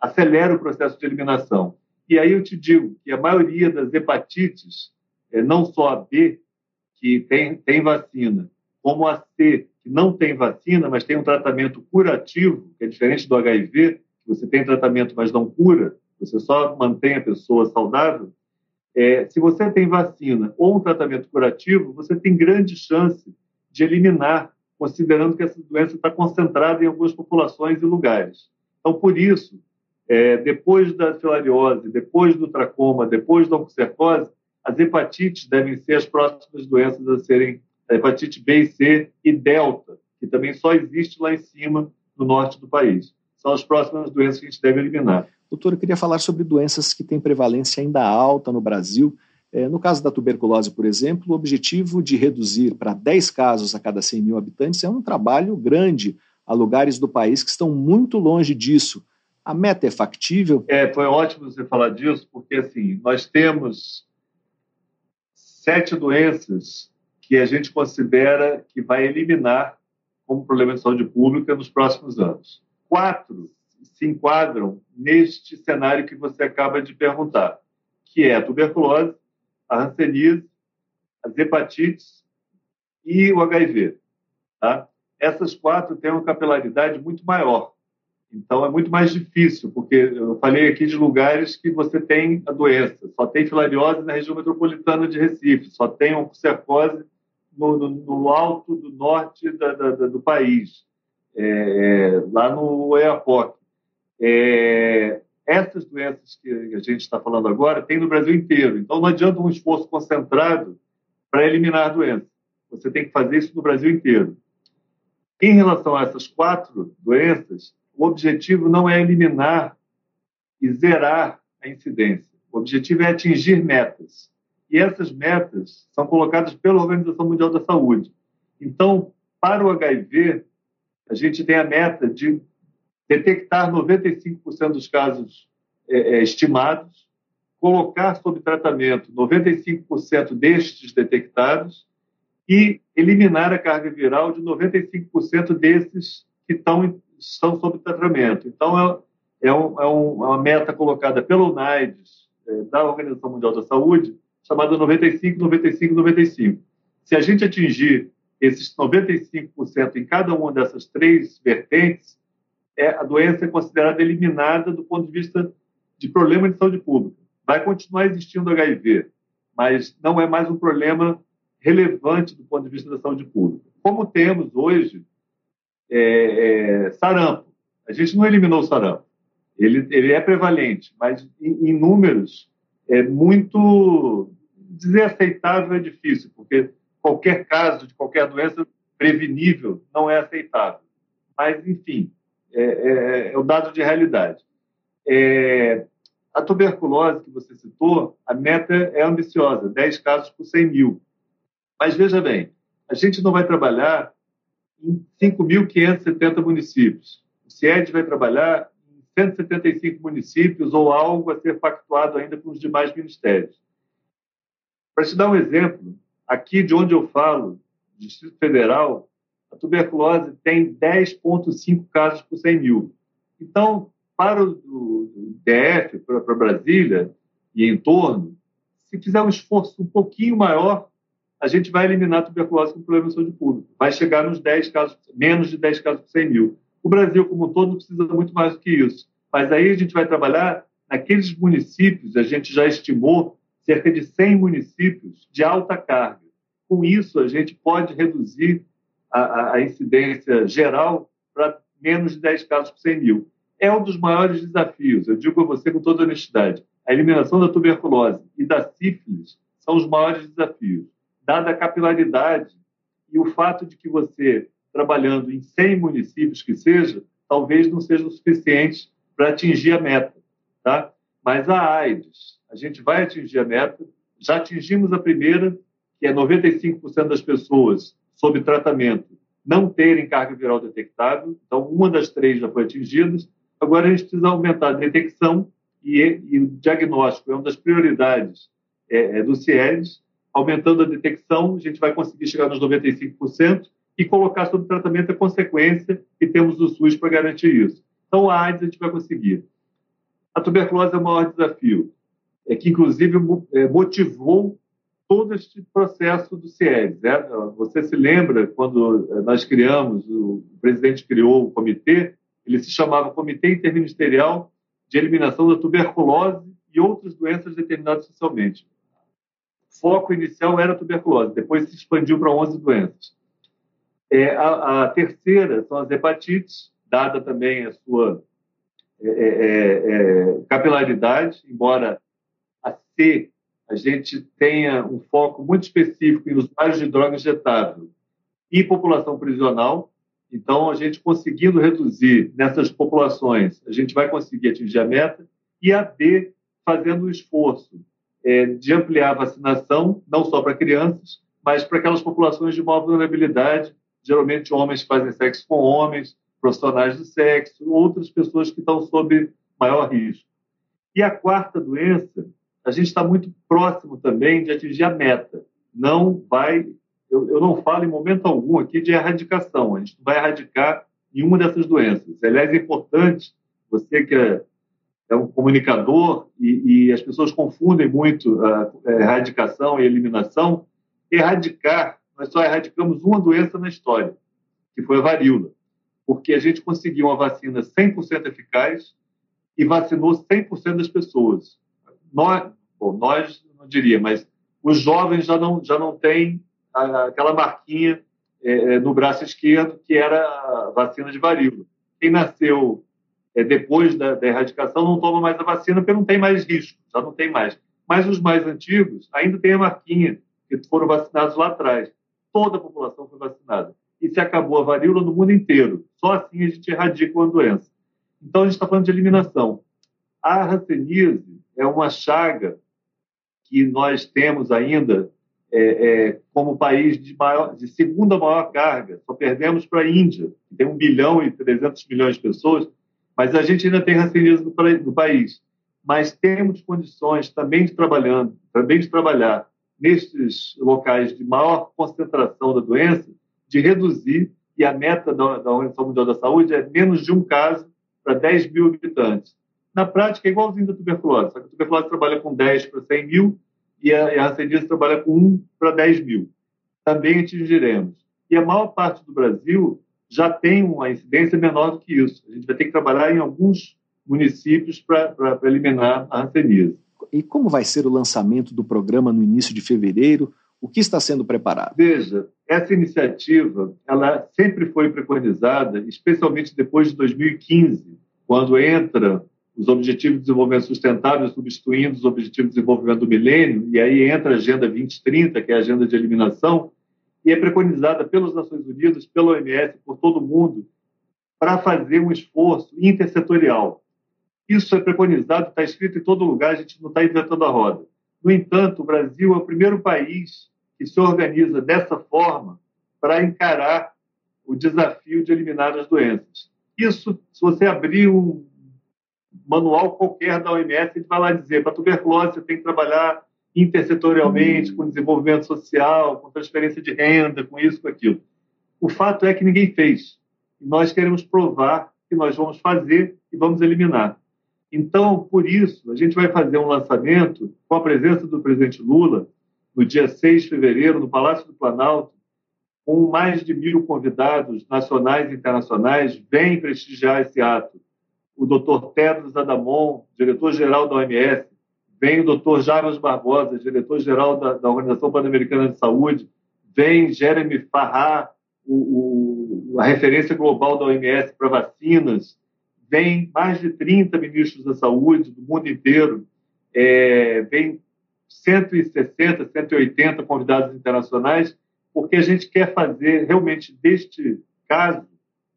acelera o processo de eliminação. E aí eu te digo que a maioria das hepatites é, não só a B, que tem, tem vacina, como a C, que não tem vacina, mas tem um tratamento curativo, que é diferente do HIV, que você tem tratamento, mas não cura, você só mantém a pessoa saudável. É, se você tem vacina ou um tratamento curativo, você tem grande chance de eliminar, considerando que essa doença está concentrada em algumas populações e lugares. Então, por isso, é, depois da filariose, depois do tracoma, depois da oncocercose, as hepatites devem ser as próximas doenças a serem a hepatite B e C e delta, que também só existe lá em cima, no norte do país. São as próximas doenças que a gente deve eliminar. Doutor, eu queria falar sobre doenças que têm prevalência ainda alta no Brasil. É, no caso da tuberculose, por exemplo, o objetivo de reduzir para 10 casos a cada 100 mil habitantes é um trabalho grande a lugares do país que estão muito longe disso. A meta é factível? É, foi ótimo você falar disso, porque assim, nós temos sete doenças que a gente considera que vai eliminar como problema de saúde pública nos próximos anos. Quatro se enquadram neste cenário que você acaba de perguntar, que é a tuberculose, a hanseníase, as hepatites e o HIV. Tá? Essas quatro têm uma capilaridade muito maior. Então é muito mais difícil, porque eu falei aqui de lugares que você tem a doença. Só tem filariose na região metropolitana de Recife, só tem oncocercose no, no, no alto do norte da, da, da, do país, é, lá no Oiapoque. É, essas doenças que a gente está falando agora tem no Brasil inteiro. Então não adianta um esforço concentrado para eliminar a doença. Você tem que fazer isso no Brasil inteiro. Em relação a essas quatro doenças, o objetivo não é eliminar e zerar a incidência. O objetivo é atingir metas. E essas metas são colocadas pela Organização Mundial da Saúde. Então, para o HIV, a gente tem a meta de detectar 95% dos casos é, é, estimados, colocar sob tratamento 95% destes detectados e eliminar a carga viral de 95% desses que estão, estão sob tratamento. Então, é, é, um, é, uma meta colocada pelo UNAIDS, é, da Organização Mundial da Saúde, chamada 95, 95, 95. Se a gente atingir esses 95% em cada uma dessas três vertentes, é, a doença é considerada eliminada do ponto de vista de problema de saúde pública. Vai continuar existindo HIV, mas não é mais um problema relevante do ponto de vista da saúde pública. Como temos hoje é, é, sarampo. A gente não eliminou o sarampo. Ele, ele é prevalente, mas em, em números é muito. Dizer aceitável é difícil, porque qualquer caso de qualquer doença prevenível não é aceitável. Mas, enfim, é, é, é o dado de realidade. É, a tuberculose que você citou, a meta é ambiciosa, 10 casos por 100 mil. Mas veja bem, a gente não vai trabalhar em 5.570 municípios. O CIED vai trabalhar em 175 municípios ou algo a ser pactuado ainda com os demais ministérios. Para te dar um exemplo, aqui de onde eu falo, Distrito Federal, a tuberculose tem 10,5 casos por 100 mil. Então, para o DF, para Brasília e em torno, se fizer um esforço um pouquinho maior, a gente vai eliminar a tuberculose como problema de saúde pública. Vai chegar nos 10 casos, menos de 10 casos por 100 mil. O Brasil, como um todo, precisa muito mais do que isso. Mas aí a gente vai trabalhar naqueles municípios, a gente já estimou cerca de 100 municípios de alta carga. Com isso, a gente pode reduzir a, a incidência geral para menos de 10 casos por 100 mil. É um dos maiores desafios, eu digo a você com toda honestidade. A eliminação da tuberculose e da sífilis são os maiores desafios dada a capilaridade e o fato de que você, trabalhando em 100 municípios que seja, talvez não seja o suficiente para atingir a meta. Tá? Mas a AIDS, a gente vai atingir a meta, já atingimos a primeira, que é 95% das pessoas sob tratamento não terem carga viral detectável, então uma das três já foi atingida. Agora a gente precisa aumentar a detecção e, e o diagnóstico é uma das prioridades é, é do CIES, aumentando a detecção, a gente vai conseguir chegar nos 95% e colocar sob tratamento a consequência e temos o SUS para garantir isso. Então, a AIDS a gente vai conseguir. A tuberculose é o maior desafio, é que inclusive é, motivou todo este processo do CIES. Né? Você se lembra quando nós criamos, o presidente criou o comitê, ele se chamava Comitê Interministerial de Eliminação da Tuberculose e outras doenças determinadas socialmente. Foco inicial era tuberculose, depois se expandiu para 11 doenças. É, a, a, terceira são as hepatites, dada também a sua é, é, é, é capilaridade, embora a C a gente tenha um foco muito específico em usuários de droga injetável e população prisional. Então, a gente conseguindo reduzir nessas populações, a gente vai conseguir atingir a meta. E a D, fazendo um esforço é, de ampliar a vacinação, não só para crianças, mas para aquelas populações de maior vulnerabilidade, geralmente homens fazem sexo com homens, profissionais do sexo, outras pessoas que estão sob maior risco. E a quarta doença a gente está muito próximo também de atingir a meta. Não vai, eu, eu, não falo em momento algum aqui de erradicação. A gente não vai erradicar nenhuma dessas doenças. Aliás, é importante você que é, é um comunicador e, e, as pessoas confundem muito a, a erradicação e eliminação. Erradicar, nós só erradicamos uma doença na história, que foi a varíola, porque a gente conseguiu uma vacina 100% eficaz e vacinou 100% das pessoas nós, bom, nós não diria, mas os jovens já não, já não têm aquela marquinha é, no braço esquerdo que era a vacina de varíola. Quem nasceu depois da, da, erradicação não toma mais a vacina porque não tem mais risco, já não tem mais. Mas os mais antigos ainda têm a marquinha que foram vacinados lá atrás. Toda a população foi vacinada. E se acabou a varíola no mundo inteiro. Só assim a gente erradica uma doença. Então a gente está falando de eliminação. A hanseníase é uma chaga que nós temos ainda é, é, como país de, maior, de, segunda maior carga. Só perdemos para a Índia, que tem 1 bilhão e 300 milhões de pessoas, mas a gente ainda tem racinismo no, país. Mas temos condições também de, trabalhando, também de trabalhar nesses locais de maior concentração da doença, de reduzir, e a meta da, da Organização Mundial da Saúde é menos de um caso para 10 mil habitantes na prática é igualzinho da tuberculose, só que a tuberculose trabalha com 10 para 100 mil e a, e a trabalha com 1 para 10 mil. Também atingiremos. E a maior parte do Brasil já tem uma incidência menor do que isso. A gente vai ter que trabalhar em alguns municípios para eliminar a hanseníase. E como vai ser o lançamento do programa no início de fevereiro? O que está sendo preparado? Veja, essa iniciativa ela sempre foi preconizada, especialmente depois de 2015, quando entra os Objetivos de Desenvolvimento Sustentável substituindo os Objetivos de Desenvolvimento do Milênio, e aí entra a Agenda 2030, que é a agenda de eliminação, e é preconizada pelas Nações Unidas, pela OMS, por todo mundo, para fazer um esforço intersetorial. Isso é preconizado, está escrito em todo lugar, a gente não está inventando a roda. No entanto, o Brasil é o primeiro país que se organiza dessa forma para encarar o desafio de eliminar as doenças. Isso, se você abrir um, manual qualquer da OMS, ele vai lá dizer, para tuberculose você tem que trabalhar intersetorialmente, com desenvolvimento social, com transferência de renda, com isso, com aquilo. O fato é que ninguém fez. Nós queremos provar que nós vamos fazer e vamos eliminar. Então, por isso, a gente vai fazer um lançamento com a presença do presidente Lula, no dia 6 de fevereiro, no Palácio do Planalto, com mais de mil convidados nacionais e internacionais, vem prestigiar esse ato o doutor Tedros Adamon, diretor-geral da OMS, vem o doutor Jarbas Barbosa, diretor-geral da, da, Organização Pan-Americana de Saúde, vem Jeremy Farrar, o, o, a referência global da OMS para vacinas, vem mais de 30 ministros da saúde do mundo inteiro, é, vem 160, 180 convidados internacionais, porque a gente quer fazer realmente deste caso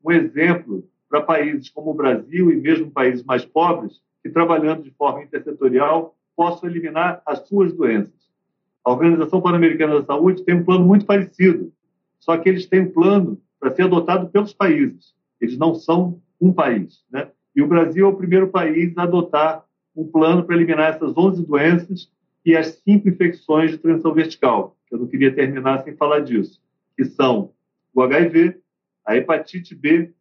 um exemplo para países como o Brasil e mesmo países mais pobres, que trabalhando de forma intersetorial possam eliminar as suas doenças. A Organização Pan-Americana da Saúde tem um plano muito parecido, só que eles têm um plano para ser adotado pelos países. Eles não são um país. Né? E o Brasil é o primeiro país a adotar um plano para eliminar essas 11 doenças e as cinco infecções de transmissão vertical, eu não queria terminar sem falar disso, que são o HIV, a hepatite B,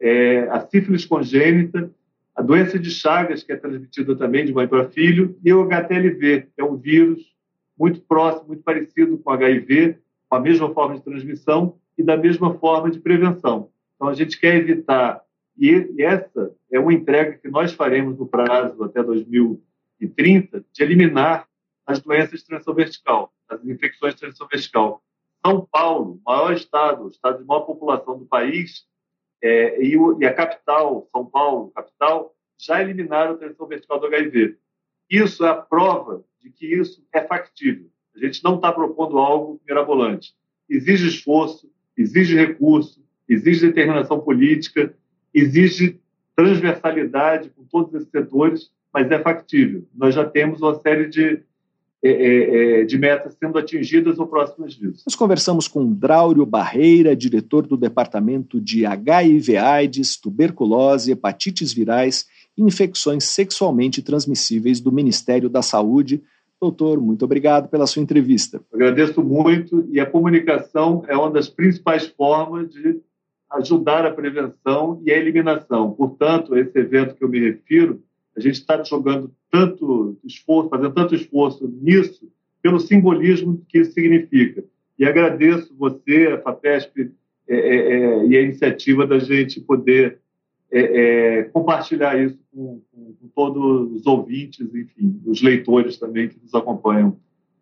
é, a sífilis congênita, a doença de Chagas, que é transmitida também de mãe para filho, e o HTLV, que é um vírus muito próximo, muito parecido com HIV, com a mesma forma de transmissão e da mesma forma de prevenção. Então, a gente quer evitar, e essa é uma entrega que nós faremos no prazo até 2030, de eliminar as doenças de transmissão vertical, as infecções de transmissão vertical. São Paulo, maior estado, o estado de maior população do país, é, e, o, e, a capital, São Paulo, capital, já eliminaram a transmissão vertical do HIV. Isso é a prova de que isso é factível. A gente não está propondo algo mirabolante. Exige esforço, exige recurso, exige determinação política, exige transversalidade com todos esses setores, mas é factível. Nós já temos uma série de, é, é, é de metas sendo atingidas ou próximas disso. Nós conversamos com Draulio Barreira, diretor do Departamento de HIV/AIDS, tuberculose, hepatites virais e infecções sexualmente transmissíveis do Ministério da Saúde. Doutor, muito obrigado pela sua entrevista. agradeço muito e a comunicação é uma das principais formas de ajudar a prevenção e a eliminação. Portanto, esse evento que eu me refiro, a gente está jogando tanto esforço, fazendo tanto esforço nisso, pelo simbolismo que isso significa. E agradeço você, a FAPESP, é, é, é, e a iniciativa da gente poder é, é, compartilhar isso com, com, com, todos os ouvintes, enfim, os leitores também que nos acompanham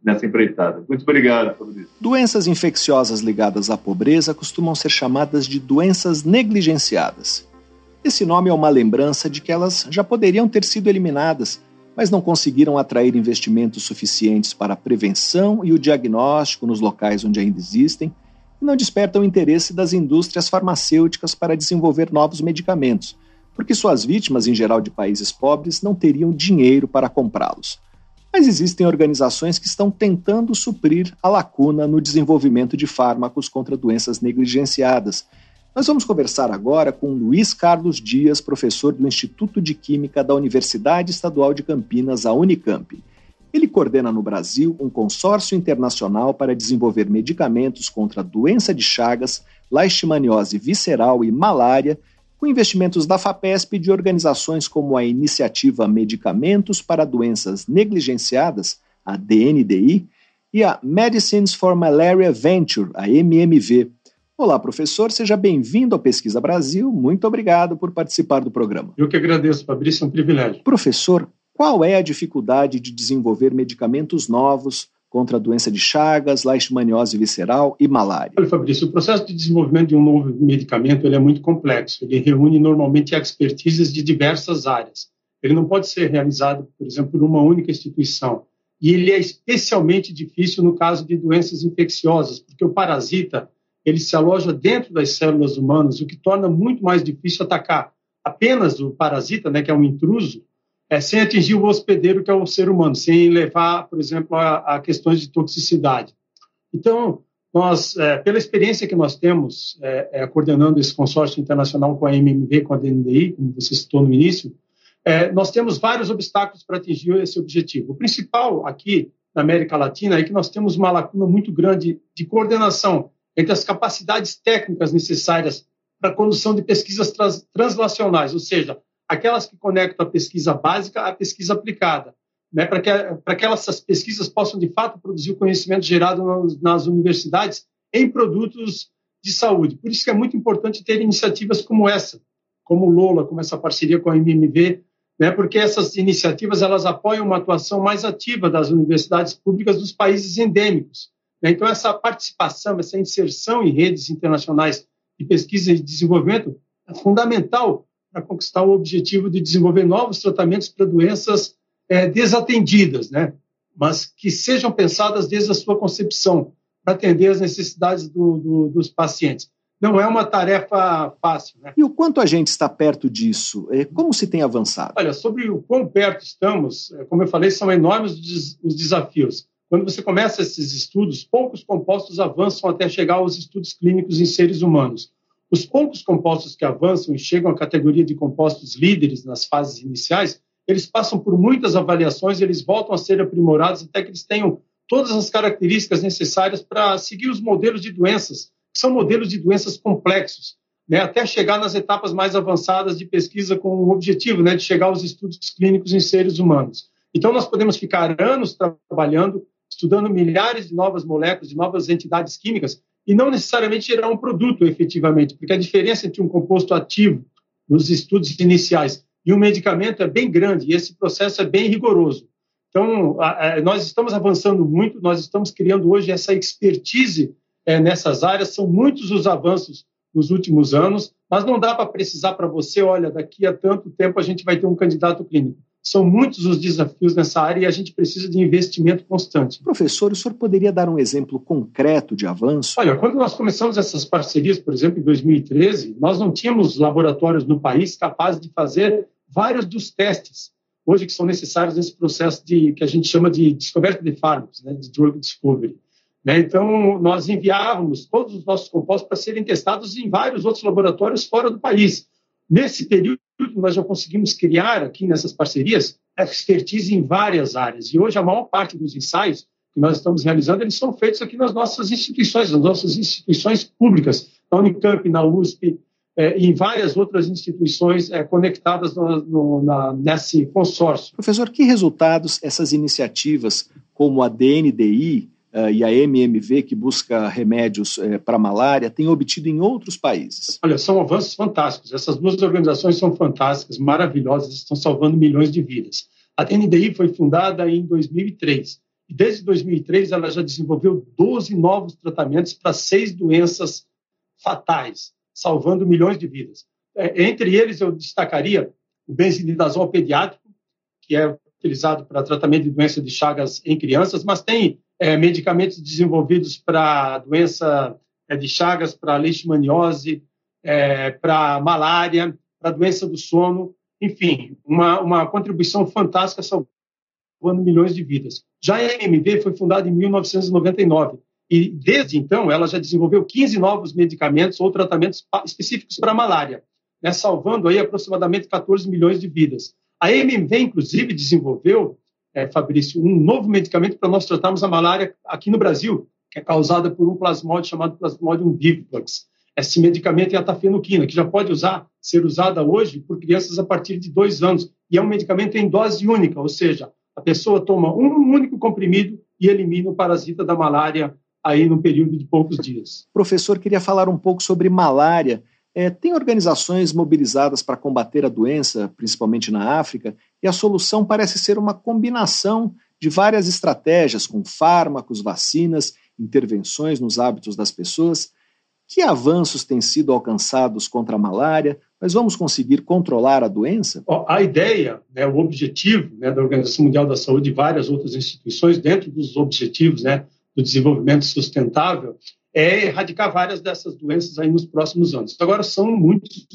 nessa empreitada. Muito obrigado isso. Doenças infecciosas ligadas à pobreza costumam ser chamadas de doenças negligenciadas. Esse nome é uma lembrança de que elas já poderiam ter sido eliminadas, mas não conseguiram atrair investimentos suficientes para a prevenção e o diagnóstico nos locais onde ainda existem e não despertam o interesse das indústrias farmacêuticas para desenvolver novos medicamentos, porque suas vítimas, em geral de países pobres, não teriam dinheiro para comprá-los. Mas existem organizações que estão tentando suprir a lacuna no desenvolvimento de fármacos contra doenças negligenciadas. Nós vamos conversar agora com Luiz Carlos Dias, professor do Instituto de Química da Universidade Estadual de Campinas, a Unicamp. Ele coordena no Brasil um consórcio internacional para desenvolver medicamentos contra doença de Chagas, leishmaniose visceral e malária, com investimentos da FAPESP e de organizações como a Iniciativa Medicamentos para Doenças Negligenciadas, a DNDI, e a Medicines for Malaria Venture, a MMV. Olá, professor, seja bem-vindo ao Pesquisa Brasil. Muito obrigado por participar do programa. Eu que agradeço, Fabrício, é um privilégio. Professor, qual é a dificuldade de desenvolver medicamentos novos contra a doença de Chagas, leishmaniose visceral e malária? Olha, Fabrício, o processo de desenvolvimento de um novo medicamento ele é muito complexo. Ele reúne normalmente expertises de diversas áreas. Ele não pode ser realizado, por exemplo, por uma única instituição. E ele é especialmente difícil no caso de doenças infecciosas, porque o parasita ele se aloja dentro das células humanas, o que torna muito mais difícil atacar apenas o parasita, né, que é um intruso, é, sem atingir o hospedeiro, que é o ser humano, sem levar, por exemplo, a, a questões de toxicidade. Então, nós, é, pela experiência que nós temos é, é coordenando esse consórcio internacional com a MMV, com a DNDI, como você citou no início, é, nós temos vários obstáculos para atingir esse objetivo. O principal aqui na América Latina é que nós temos uma lacuna muito grande de coordenação entre as capacidades técnicas necessárias para a condução de pesquisas trans, translacionais, ou seja, aquelas que conectam a pesquisa básica à pesquisa aplicada, né, para que, que essas pesquisas possam, de fato, produzir o conhecimento gerado nas, nas universidades em produtos de saúde. Por isso que é muito importante ter iniciativas como essa, como o LOLA, como essa parceria com a MMV, né, porque essas iniciativas elas apoiam uma atuação mais ativa das universidades públicas dos países endêmicos. Então, essa participação, essa inserção em redes internacionais de pesquisa e desenvolvimento é fundamental para conquistar o objetivo de desenvolver novos tratamentos para doenças é, desatendidas, né? mas que sejam pensadas desde a sua concepção, para atender às necessidades do, do, dos pacientes. Não é uma tarefa fácil. Né? E o quanto a gente está perto disso? É, como se tem avançado? Olha, sobre o quão perto estamos, é, como eu falei, são enormes os desafios. Quando você começa esses estudos, poucos compostos avançam até chegar aos estudos clínicos em seres humanos. Os poucos compostos que avançam e chegam à categoria de compostos líderes nas fases iniciais, eles passam por muitas avaliações, eles voltam a ser aprimorados até que eles tenham todas as características necessárias para seguir os modelos de doenças, que são modelos de doenças complexos, né, até chegar nas etapas mais avançadas de pesquisa com o objetivo né, de chegar aos estudos clínicos em seres humanos. Então, nós podemos ficar anos trabalhando estudando milhares de novas moléculas, de novas entidades químicas, e não necessariamente gerar um produto efetivamente, porque a diferença entre um composto ativo nos estudos iniciais e um medicamento é bem grande, e esse processo é bem rigoroso. Então, nós estamos avançando muito, nós estamos criando hoje essa expertise é, nessas áreas, são muitos os avanços nos últimos anos, mas não dá para precisar para você, olha, daqui a tanto tempo a gente vai ter um candidato clínico. São muitos os desafios nessa área e a gente precisa de investimento constante. Professor, o senhor poderia dar um exemplo concreto de avanço? Olha, quando nós começamos essas parcerias, por exemplo, em 2013, nós não tínhamos laboratórios no país capazes de fazer vários dos testes hoje que são necessários nesse processo de que a gente chama de descoberta de fármacos, né, de drug discovery. Né? Então, nós enviávamos todos os nossos compostos para serem testados em vários outros laboratórios fora do país. Nesse período, nós já conseguimos criar aqui nessas parcerias expertise em várias áreas. E hoje a maior parte dos ensaios que nós estamos realizando, eles são feitos aqui nas nossas instituições, nas nossas instituições públicas, na Unicamp, na USP, é, e em várias outras instituições é, conectadas no, no, na, nesse consórcio. Professor, que resultados essas iniciativas, como a DNDI, e a MMV, que busca remédios uh, para malária, tem obtido em outros países? Olha, são avanços fantásticos. Essas duas organizações são fantásticas, maravilhosas, estão salvando milhões de vidas. A DNDI foi fundada em 2003 e desde 2003 ela já desenvolveu 12 novos tratamentos para seis doenças fatais, salvando milhões de vidas. É, entre eles eu destacaria o benzimidazol pediátrico, que é utilizado para tratamento de doença de Chagas em crianças, mas tem é, medicamentos desenvolvidos para doença é, de Chagas, para leishmaniose, é, para malária, para doença do sono, enfim, uma, uma contribuição fantástica salvando milhões de vidas. Já a MMV foi fundada em 1999 e desde então ela já desenvolveu 15 novos medicamentos ou tratamentos específicos para malária, né, salvando aí aproximadamente 14 milhões de vidas. A MMV, inclusive, desenvolveu é, Fabrício, um novo medicamento para nós tratarmos a malária aqui no Brasil, que é causada por um plasmódio chamado Plasmodium vivax. Esse medicamento é a tafenoquina, que já pode usar, ser usada hoje por crianças a partir de dois anos. E é um medicamento em dose única, ou seja, a pessoa toma um único comprimido e elimina o parasita da malária aí no período de poucos dias. Professor, queria falar um pouco sobre malária. É, tem organizações mobilizadas para combater a doença, principalmente na África, e a solução parece ser uma combinação de várias estratégias, com fármacos, vacinas, intervenções nos hábitos das pessoas. Que avanços têm sido alcançados contra a malária? Mas vamos conseguir controlar a doença? A ideia, né, o objetivo né, da Organização Mundial da Saúde e várias outras instituições, dentro dos objetivos né, do desenvolvimento sustentável, é erradicar várias dessas doenças aí nos próximos anos. Então, agora, são muitos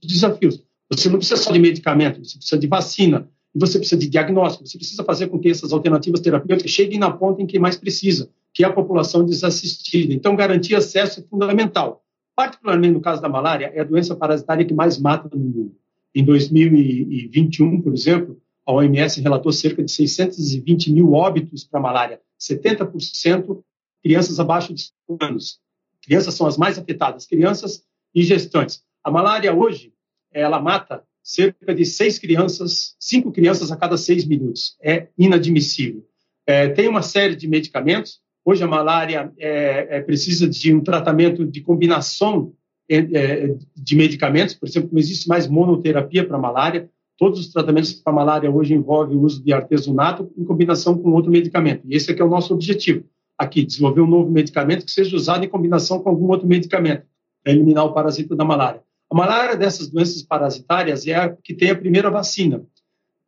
desafios. Você não precisa só de medicamento, você precisa de vacina, você precisa de diagnóstico, você precisa fazer com que essas alternativas terapêuticas cheguem na ponta em quem mais precisa, que é a população desassistida. Então, garantir acesso é fundamental. Particularmente no caso da malária, é a doença parasitária que mais mata no mundo. Em 2021, por exemplo, a OMS relatou cerca de 620 mil óbitos para malária, 70% crianças abaixo de 5 anos. Crianças são as mais afetadas, crianças e gestantes. A malária hoje, ela mata cerca de seis crianças, cinco crianças a cada seis minutos. É inadmissível. É, tem uma série de medicamentos. Hoje a malária é, é, precisa de um tratamento de combinação é, é, de medicamentos. Por exemplo, não existe mais monoterapia para malária. Todos os tratamentos para malária hoje envolvem o uso de artesunato em combinação com outro medicamento. E esse é, é o nosso objetivo aqui, desenvolver um novo medicamento que seja usado em combinação com algum outro medicamento para eliminar o parasita da malária. A malária dessas doenças parasitárias é a que tem a primeira vacina.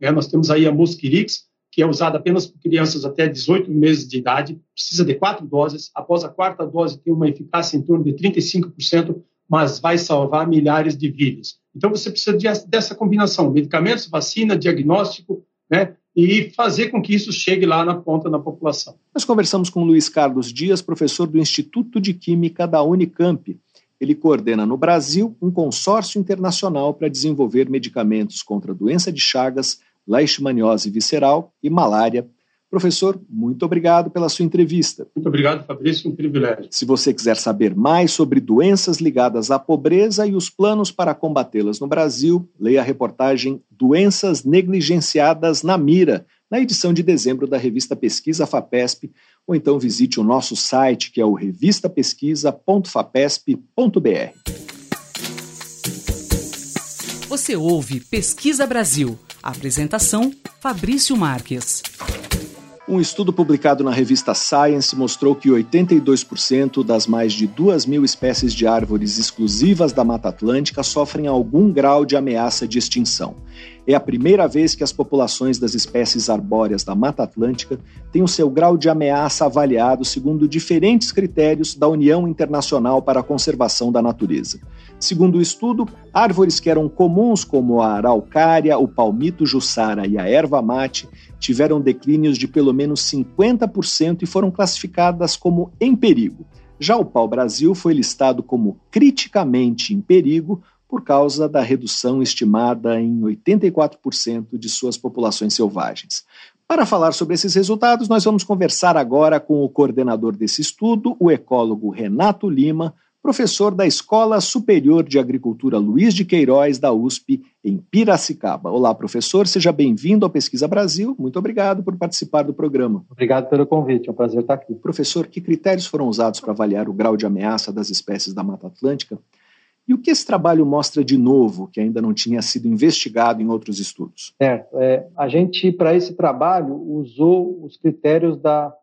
É, nós temos aí a Mosquirix, que é usada apenas por crianças até 18 meses de idade, precisa de quatro doses. Após a quarta dose, tem uma eficácia em torno de 35%, mas vai salvar milhares de vidas. Então, você precisa de, dessa combinação: medicamentos, vacina, diagnóstico, né? E fazer com que isso chegue lá na ponta da população. Nós conversamos com Luiz Carlos Dias, professor do Instituto de Química da Unicamp. Ele coordena no Brasil um consórcio internacional para desenvolver medicamentos contra a doença de Chagas, leishmaniose visceral e malária Professor, muito obrigado pela sua entrevista. Muito obrigado, Fabrício, um privilégio. Se você quiser saber mais sobre doenças ligadas à pobreza e os planos para combatê-las no Brasil, leia a reportagem Doenças Negligenciadas na Mira, na edição de dezembro da revista Pesquisa FAPESP, ou então visite o nosso site, que é o revistapesquisa.fapesp.br. Você ouve Pesquisa Brasil. Apresentação: Fabrício Marques. Um estudo publicado na revista Science mostrou que 82% das mais de 2 mil espécies de árvores exclusivas da Mata Atlântica sofrem algum grau de ameaça de extinção. É a primeira vez que as populações das espécies arbóreas da Mata Atlântica têm o seu grau de ameaça avaliado segundo diferentes critérios da União Internacional para a Conservação da Natureza. Segundo o estudo, árvores que eram comuns, como a araucária, o palmito jussara e a erva mate, tiveram declínios de pelo menos 50% e foram classificadas como em perigo. Já o pau-brasil foi listado como criticamente em perigo por causa da redução estimada em 84% de suas populações selvagens. Para falar sobre esses resultados, nós vamos conversar agora com o coordenador desse estudo, o ecólogo Renato Lima, professor da Escola Superior de Agricultura Luiz de Queiroz, da USP, em Piracicaba. Olá, professor, seja bem-vindo ao Pesquisa Brasil. Muito obrigado por participar do programa. Obrigado pelo convite, é um prazer estar aqui. Professor, que critérios foram usados para avaliar o grau de ameaça das espécies da Mata Atlântica? E o que esse trabalho mostra de novo, que ainda não tinha sido investigado em outros estudos? Certo. É, a gente, para esse trabalho, usou os critérios da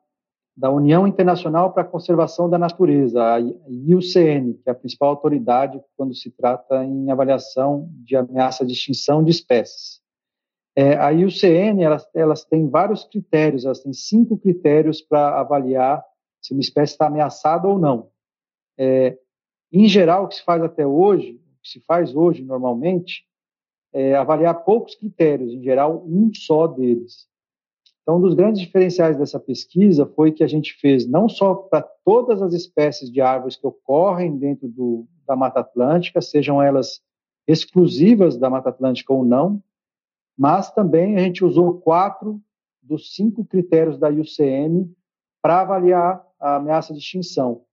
da União Internacional para a Conservação da Natureza, a IUCN, que é a principal autoridade quando se trata em avaliação de ameaça de extinção de espécies. É, a IUCN, elas, elas têm vários critérios, elas têm cinco critérios para avaliar se uma espécie está ameaçada ou não. É, em geral, o que se faz até hoje, o que se faz hoje normalmente, é avaliar poucos critérios, em geral, um só deles. Então, um dos grandes diferenciais dessa pesquisa foi que a gente fez não só para todas as espécies de árvores que ocorrem dentro do, da Mata Atlântica, sejam elas exclusivas da Mata Atlântica ou não, mas também a gente usou quatro dos cinco critérios da IUCN para avaliar a ameaça de extinção.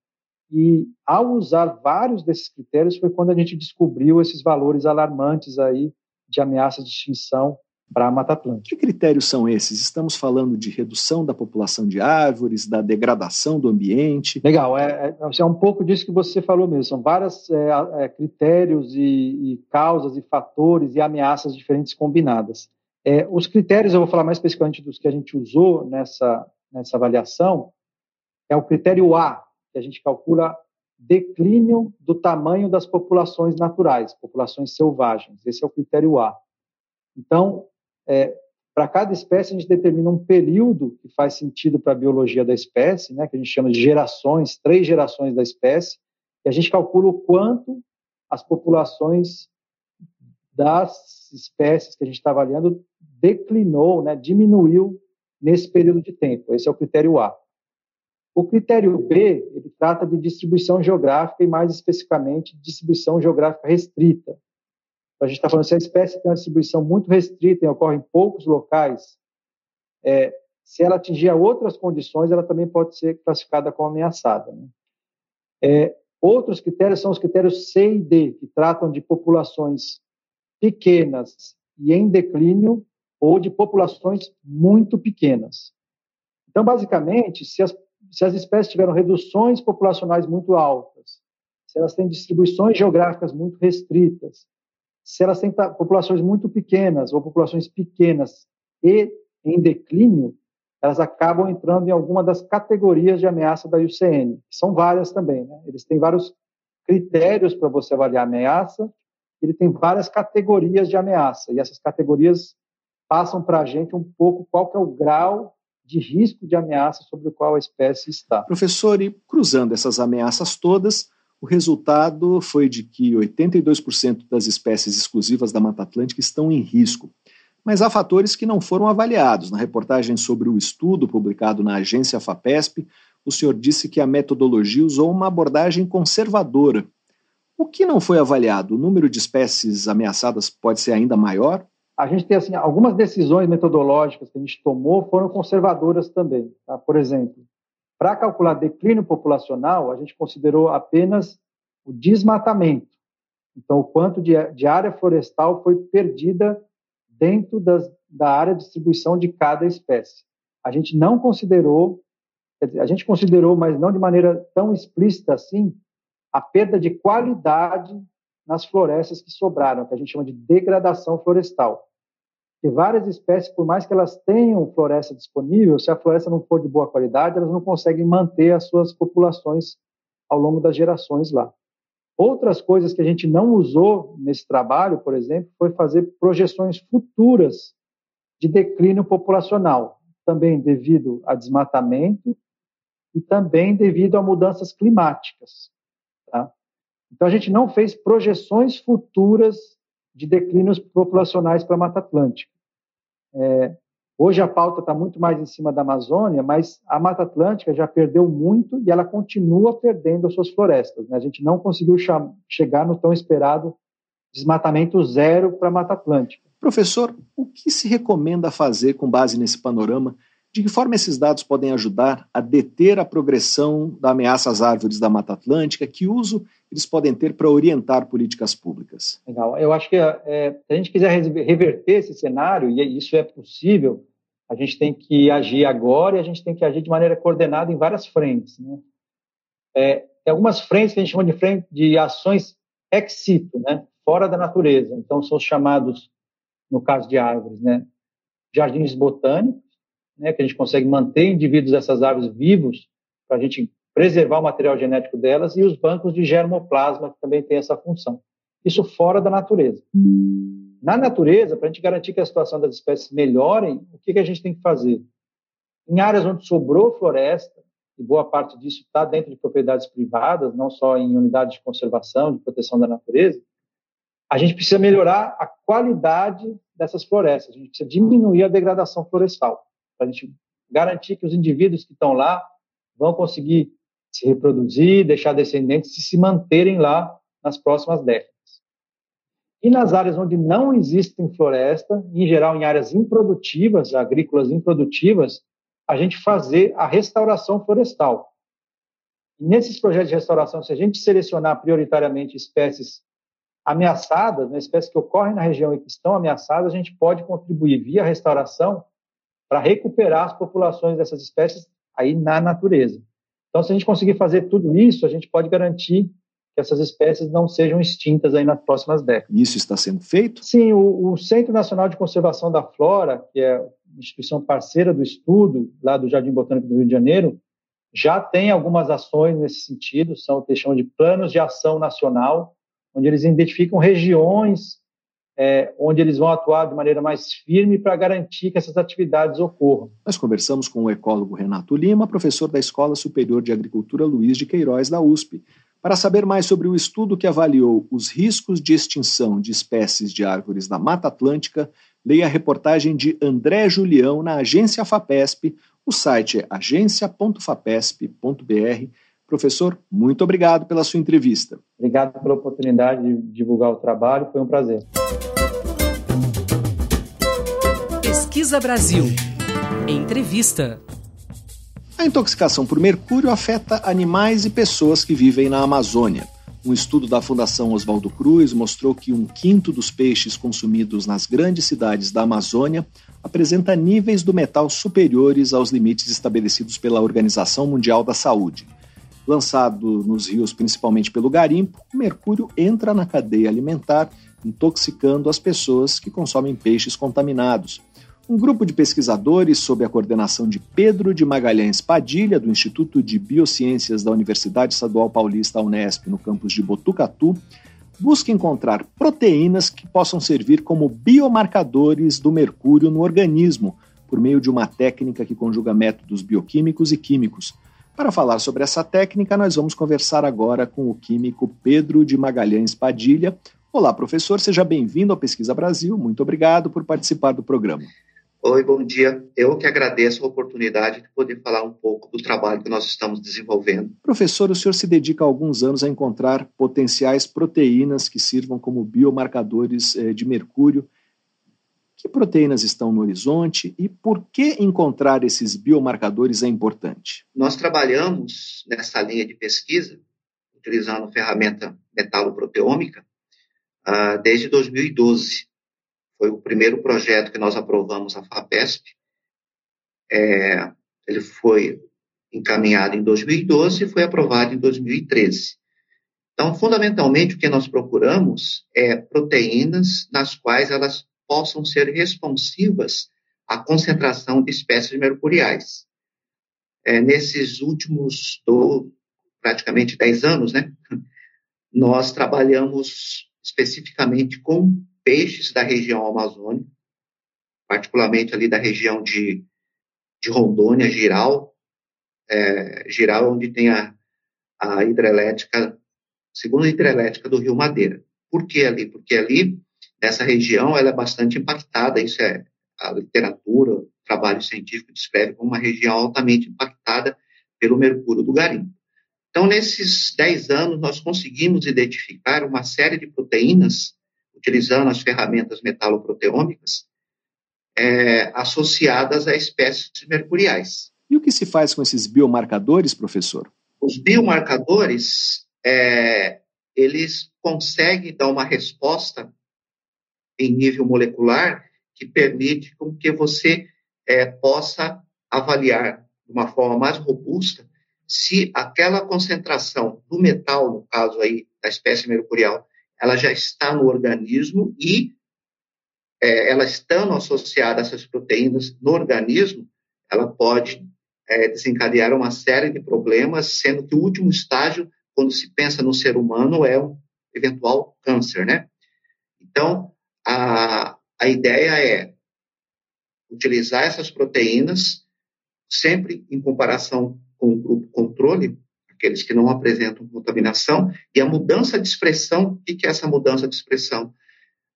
E ao usar vários desses critérios foi quando a gente descobriu esses valores alarmantes aí de ameaça de extinção para a Mata Atlântica. Que critérios são esses? Estamos falando de redução da população de árvores, da degradação do ambiente? Legal, é, é, é um pouco disso que você falou mesmo. São vários é, é, critérios e, e, causas e fatores e ameaças diferentes combinadas. É, os critérios, eu vou falar mais especificamente dos que a gente usou nessa, nessa avaliação, é o critério A, que a gente calcula declínio do tamanho das populações naturais, populações selvagens. Esse é o critério A. Então, é, para cada espécie, a gente determina um período que faz sentido para a biologia da espécie, né, que a gente chama de gerações, três gerações da espécie, e a gente calcula o quanto as populações das espécies que a gente está avaliando declinou, né, diminuiu nesse período de tempo. Esse é o critério A. O critério B, ele trata de distribuição geográfica e, mais especificamente, distribuição geográfica restrita. Então, a gente está falando se a espécie tem uma distribuição muito restrita e ocorre em poucos locais, é, se ela atingir outras condições, ela também pode ser classificada como ameaçada. Né? É, outros critérios são os critérios C e D, que tratam de populações pequenas e em declínio ou de populações muito pequenas. Então, basicamente, se as, se as espécies tiveram reduções populacionais muito altas, se elas têm distribuições geográficas muito restritas, se elas têm populações muito pequenas ou populações pequenas e em declínio, elas acabam entrando em alguma das categorias de ameaça da IUCN. São várias também, né? Eles têm vários critérios para você avaliar a ameaça, ele tem várias categorias de ameaça, e essas categorias passam para a gente um pouco qual é o grau de risco de ameaça sobre o qual a espécie está. Professor, e cruzando essas ameaças todas, o resultado foi de que 82% das espécies exclusivas da Mata Atlântica estão em risco. Mas há fatores que não foram avaliados. Na reportagem sobre o estudo publicado na agência FAPESP, o senhor disse que a metodologia usou uma abordagem conservadora. O que não foi avaliado? O número de espécies ameaçadas pode ser ainda maior? A gente tem assim, algumas decisões metodológicas que a gente tomou foram conservadoras também. Tá? Por exemplo, para calcular declínio populacional, a gente considerou apenas o desmatamento. Então, o quanto de, de área florestal foi perdida dentro das da área de distribuição de cada espécie. A gente não considerou, a gente considerou, mas não de maneira tão explícita assim, a perda de qualidade nas florestas que sobraram, que a gente chama de degradação florestal. Que várias espécies, por mais que elas tenham floresta disponível, se a floresta não for de boa qualidade, elas não conseguem manter as suas populações ao longo das gerações lá. Outras coisas que a gente não usou nesse trabalho, por exemplo, foi fazer projeções futuras de declínio populacional, também devido a desmatamento e também devido a mudanças climáticas. Tá? Então, a gente não fez projeções futuras de declínios populacionais para a Mata Atlântica. É, hoje a pauta está muito mais em cima da Amazônia, mas a Mata Atlântica já perdeu muito e ela continua perdendo as suas florestas. Né? A gente não conseguiu chegar no tão esperado desmatamento zero para a Mata Atlântica. Professor, o que se recomenda fazer com base nesse panorama de que forma esses dados podem ajudar a deter a progressão da ameaça às árvores da Mata Atlântica? Que uso eles podem ter para orientar políticas públicas? Legal. Eu acho que é, se a gente quiser reverter esse cenário, e isso é possível, a gente tem que agir agora e a gente tem que agir de maneira coordenada em várias frentes. Né? É, tem algumas frentes que a gente chama de, frente, de ações ex situ, né? fora da natureza. Então, são os chamados, no caso de árvores, né? jardins botânicos, né, que a gente consegue manter indivíduos dessas aves vivos para a gente preservar o material genético delas e os bancos de germoplasma que também têm essa função. Isso fora da natureza. Na natureza, para a gente garantir que a situação das espécies melhorem, o que, que a gente tem que fazer? Em áreas onde sobrou floresta, e boa parte disso está dentro de propriedades privadas, não só em unidades de conservação, de proteção da natureza, a gente precisa melhorar a qualidade dessas florestas, a gente precisa diminuir a degradação florestal para a gente garantir que os indivíduos que estão lá vão conseguir se reproduzir, deixar descendentes e se manterem lá nas próximas décadas. E nas áreas onde não existem floresta, em geral em áreas improdutivas, agrícolas improdutivas, a gente fazer a restauração florestal. E nesses projetos de restauração, se a gente selecionar prioritariamente espécies ameaçadas, né, espécies que ocorrem na região e que estão ameaçadas, a gente pode contribuir via restauração para recuperar as populações dessas espécies aí na natureza. Então, se a gente conseguir fazer tudo isso, a gente pode garantir que essas espécies não sejam extintas aí nas próximas décadas. Isso está sendo feito? Sim, o, o Centro Nacional de Conservação da Flora, que é uma instituição parceira do estudo lá do Jardim Botânico do Rio de Janeiro, já tem algumas ações nesse sentido, são o que chamam de planos de ação nacional, onde eles identificam regiões é, onde eles vão atuar de maneira mais firme para garantir que essas atividades ocorram. Nós conversamos com o ecólogo Renato Lima, professor da Escola Superior de Agricultura Luiz de Queiroz, da USP, para saber mais sobre o estudo que avaliou os riscos de extinção de espécies de árvores da Mata Atlântica, leia a reportagem de André Julião na agência FAPESP. O site é agência.fapesp.br. Professor, muito obrigado pela sua entrevista. Obrigado pela oportunidade de divulgar o trabalho, foi um prazer. Pesquisa Brasil. Entrevista. A intoxicação por mercúrio afeta animais e pessoas que vivem na Amazônia. Um estudo da Fundação Oswaldo Cruz mostrou que um quinto dos peixes consumidos nas grandes cidades da Amazônia apresenta níveis do metal superiores aos limites estabelecidos pela Organização Mundial da Saúde. Lançado nos rios principalmente pelo garimpo, o mercúrio entra na cadeia alimentar, intoxicando as pessoas que consomem peixes contaminados. Um grupo de pesquisadores, sob a coordenação de Pedro de Magalhães Padilha, do Instituto de Biociências da Universidade Estadual Paulista Unesp, no campus de Botucatu, busca encontrar proteínas que possam servir como biomarcadores do mercúrio no organismo, por meio de uma técnica que conjuga métodos bioquímicos e químicos. Para falar sobre essa técnica, nós vamos conversar agora com o químico Pedro de Magalhães Padilha. Olá, professor, seja bem-vindo ao Pesquisa Brasil. Muito obrigado por participar do programa. Oi, bom dia. Eu que agradeço a oportunidade de poder falar um pouco do trabalho que nós estamos desenvolvendo. Professor, o senhor se dedica há alguns anos a encontrar potenciais proteínas que sirvam como biomarcadores eh, de mercúrio. Que proteínas estão no horizonte e por que encontrar esses biomarcadores é importante? Nós trabalhamos nessa linha de pesquisa, utilizando ferramenta metaloproteômica, uh, desde 2012 foi o primeiro projeto que nós aprovamos a FAPESP. É, ele foi encaminhado em 2012 e foi aprovado em 2013. Então, fundamentalmente, o que nós procuramos é proteínas nas quais elas possam ser responsivas à concentração de espécies mercuriais. É, nesses últimos do, praticamente 10 anos, né, nós trabalhamos especificamente com peixes da região amazônica, particularmente ali da região de, de Rondônia, Giral, é, Giral, onde tem a, a hidrelétrica, segunda hidrelétrica do Rio Madeira. Por que ali? Porque ali, nessa região, ela é bastante impactada, isso é a literatura, o trabalho científico descreve como uma região altamente impactada pelo mercúrio do garimpo. Então, nesses 10 anos, nós conseguimos identificar uma série de proteínas, utilizando as ferramentas metaloproteômicas, é, associadas a espécies mercuriais. E o que se faz com esses biomarcadores, professor? Os biomarcadores, é, eles conseguem dar uma resposta em nível molecular que permite com que você é, possa avaliar de uma forma mais robusta se aquela concentração do metal, no caso aí da espécie mercurial, ela já está no organismo e é, ela estando associada a essas proteínas no organismo, ela pode é, desencadear uma série de problemas, sendo que o último estágio, quando se pensa no ser humano, é um eventual câncer, né? Então, a, a ideia é utilizar essas proteínas sempre em comparação com o grupo controle, aqueles que não apresentam contaminação, e a mudança de expressão, o que é essa mudança de expressão?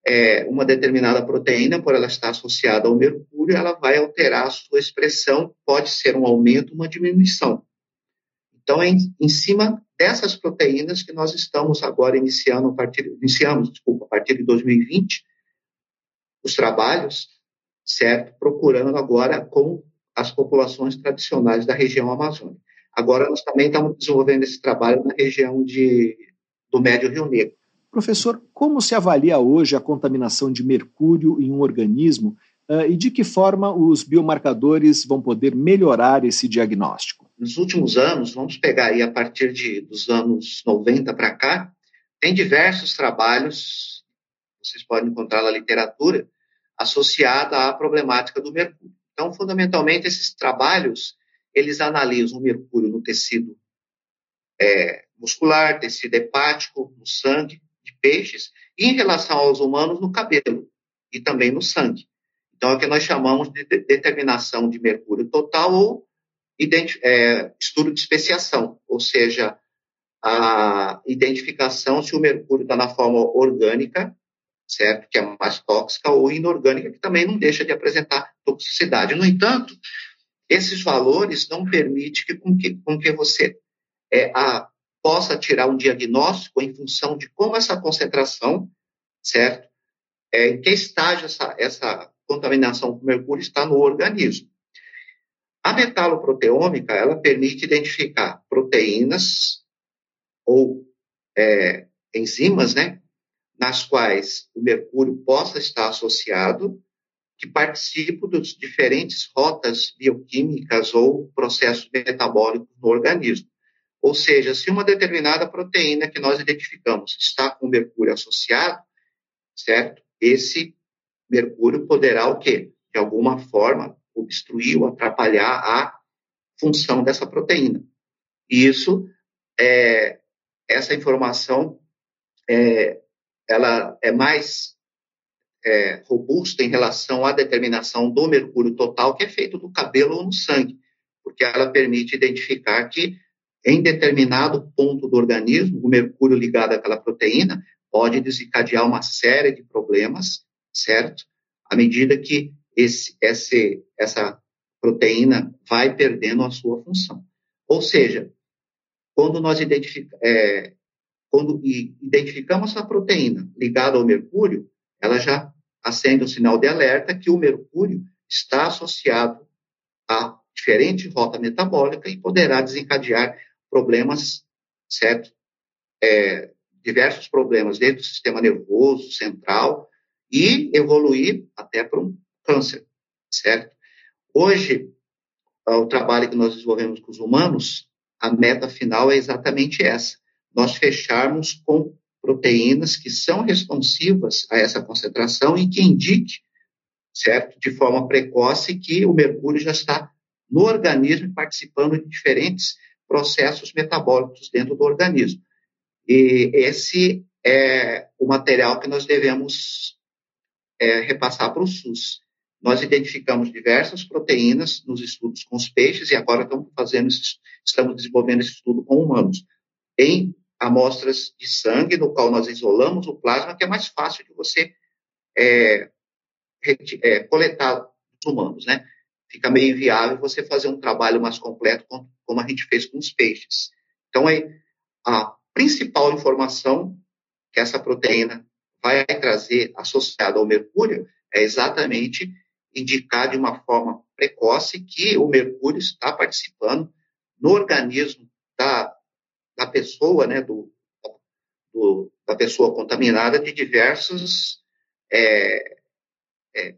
é, uma determinada proteína, por ela estar associada ao mercúrio, ela vai alterar a sua expressão, pode ser um aumento, uma diminuição. Então, é em, em cima dessas proteínas que nós estamos agora iniciando, a partir, iniciamos, desculpa, a partir de 2020, os trabalhos, certo? Procurando agora com as populações tradicionais da região amazônica. Agora, nós também estamos desenvolvendo esse trabalho na região de, do Médio Rio Negro. Professor, como se avalia hoje a contaminação de mercúrio em um organismo uh, e de que forma os biomarcadores vão poder melhorar esse diagnóstico? Nos últimos anos, vamos pegar aí a partir de, dos anos 90 para cá, tem diversos trabalhos, vocês podem encontrar na literatura, associada à problemática do mercúrio. Então, fundamentalmente, esses trabalhos, eles analisam o mercúrio no tecido é, muscular, tecido hepático, no sangue, de peixes, e em relação aos humanos, no cabelo e também no sangue. Então, é o que nós chamamos de determinação de mercúrio total ou é, estudo de especiação, ou seja, a identificação se o mercúrio está na forma orgânica, certo? Que é mais tóxica, ou inorgânica, que também não deixa de apresentar toxicidade. No entanto, esses valores não permitem que, com, que, com que você é, a, possa tirar um diagnóstico em função de como essa concentração, certo? É, em que estágio essa, essa contaminação com mercúrio está no organismo. A metaloproteômica, ela permite identificar proteínas ou é, enzimas, né, nas quais o mercúrio possa estar associado, que participam das diferentes rotas bioquímicas ou processos metabólicos no organismo. Ou seja, se uma determinada proteína que nós identificamos está com mercúrio associado, certo? Esse mercúrio poderá o quê? De alguma forma obstruir ou atrapalhar a função dessa proteína. E isso, é, essa informação, é, ela é mais é, robusta em relação à determinação do mercúrio total que é feito do cabelo ou no sangue, porque ela permite identificar que em determinado ponto do organismo, o mercúrio ligado àquela proteína pode desencadear uma série de problemas, certo? À medida que esse, esse, essa proteína vai perdendo a sua função. Ou seja, quando nós é, quando identificamos essa proteína ligada ao mercúrio, ela já acende um sinal de alerta que o mercúrio está associado a diferente rota metabólica e poderá desencadear problemas, certo? É, diversos problemas dentro do sistema nervoso central e evoluir até para um câncer, certo? Hoje, o trabalho que nós desenvolvemos com os humanos, a meta final é exatamente essa: nós fecharmos com proteínas que são responsivas a essa concentração e que indique, certo, de forma precoce que o mercúrio já está no organismo participando de diferentes processos metabólicos dentro do organismo. E esse é o material que nós devemos é, repassar para o SUS. Nós identificamos diversas proteínas nos estudos com os peixes e agora estamos fazendo, estamos desenvolvendo esse estudo com humanos. Em amostras de sangue, no qual nós isolamos o plasma, que é mais fácil de você é, é, coletar dos humanos, né? Fica meio inviável você fazer um trabalho mais completo como a gente fez com os peixes. Então, é a principal informação que essa proteína vai trazer associada ao mercúrio é exatamente indicar de uma forma precoce que o mercúrio está participando no organismo da, da pessoa, né, do, do da pessoa contaminada de diversas é, é,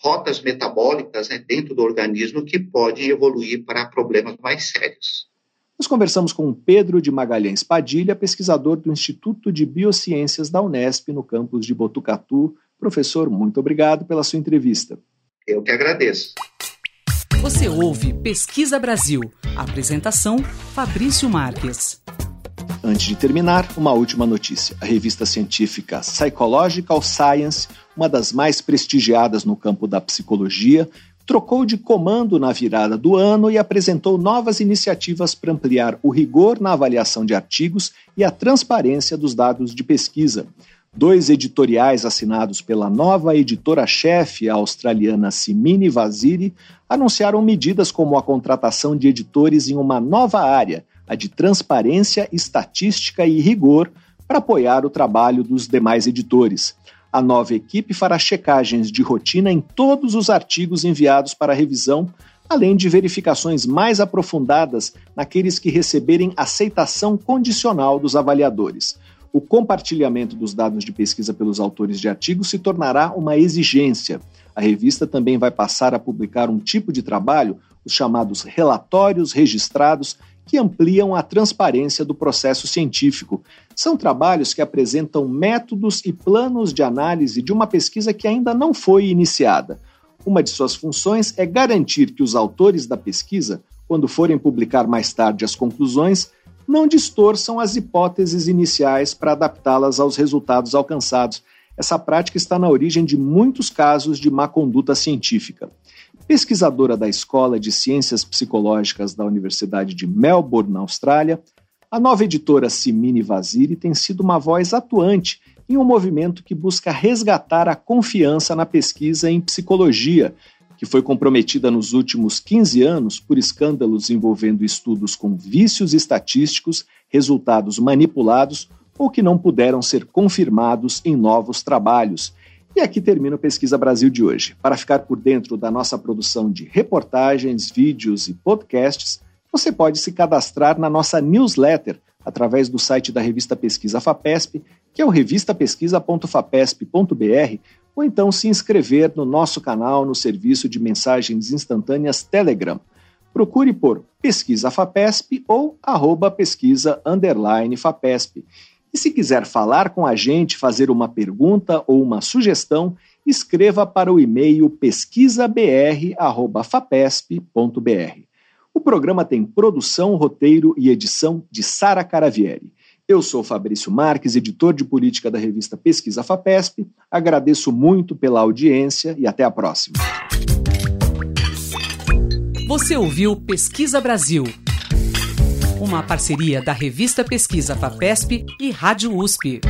rotas metabólicas né, dentro do organismo que podem evoluir para problemas mais sérios. Nós conversamos com Pedro de Magalhães Padilha, pesquisador do Instituto de Biociências da Unesp, no campus de Botucatu. Professor, muito obrigado pela sua entrevista. Eu que agradeço. Você ouve Pesquisa Brasil. Apresentação: Fabrício Marques. Antes de terminar, uma última notícia. A revista científica Psychological Science, uma das mais prestigiadas no campo da psicologia, trocou de comando na virada do ano e apresentou novas iniciativas para ampliar o rigor na avaliação de artigos e a transparência dos dados de pesquisa. Dois editoriais assinados pela nova editora-chefe australiana Simine Vaziri anunciaram medidas como a contratação de editores em uma nova área, a de transparência, estatística e rigor, para apoiar o trabalho dos demais editores. A nova equipe fará checagens de rotina em todos os artigos enviados para revisão, além de verificações mais aprofundadas naqueles que receberem aceitação condicional dos avaliadores. O compartilhamento dos dados de pesquisa pelos autores de artigos se tornará uma exigência. A revista também vai passar a publicar um tipo de trabalho, os chamados relatórios registrados, que ampliam a transparência do processo científico. São trabalhos que apresentam métodos e planos de análise de uma pesquisa que ainda não foi iniciada. Uma de suas funções é garantir que os autores da pesquisa, quando forem publicar mais tarde as conclusões, não distorçam as hipóteses iniciais para adaptá-las aos resultados alcançados. Essa prática está na origem de muitos casos de má conduta científica. Pesquisadora da Escola de Ciências Psicológicas da Universidade de Melbourne, na Austrália, a nova editora Simine Vaziri tem sido uma voz atuante em um movimento que busca resgatar a confiança na pesquisa em psicologia, que foi comprometida nos últimos 15 anos por escândalos envolvendo estudos com vícios estatísticos, resultados manipulados ou que não puderam ser confirmados em novos trabalhos e aqui termina o Pesquisa Brasil de hoje. Para ficar por dentro da nossa produção de reportagens, vídeos e podcasts, você pode se cadastrar na nossa newsletter através do site da revista Pesquisa FAPESP, que é o revistapesquisa.fapesp.br, ou então se inscrever no nosso canal no serviço de mensagens instantâneas Telegram. Procure por Pesquisa FAPESP ou arroba pesquisa FAPESP e se quiser falar com a gente, fazer uma pergunta ou uma sugestão, escreva para o e-mail pesquisabr@fapesp.br. O programa tem produção, roteiro e edição de Sara Caravieri. Eu sou Fabrício Marques, editor de política da revista Pesquisa FAPESP. Agradeço muito pela audiência e até a próxima. Você ouviu Pesquisa Brasil uma parceria da revista Pesquisa FAPESP e Rádio USP.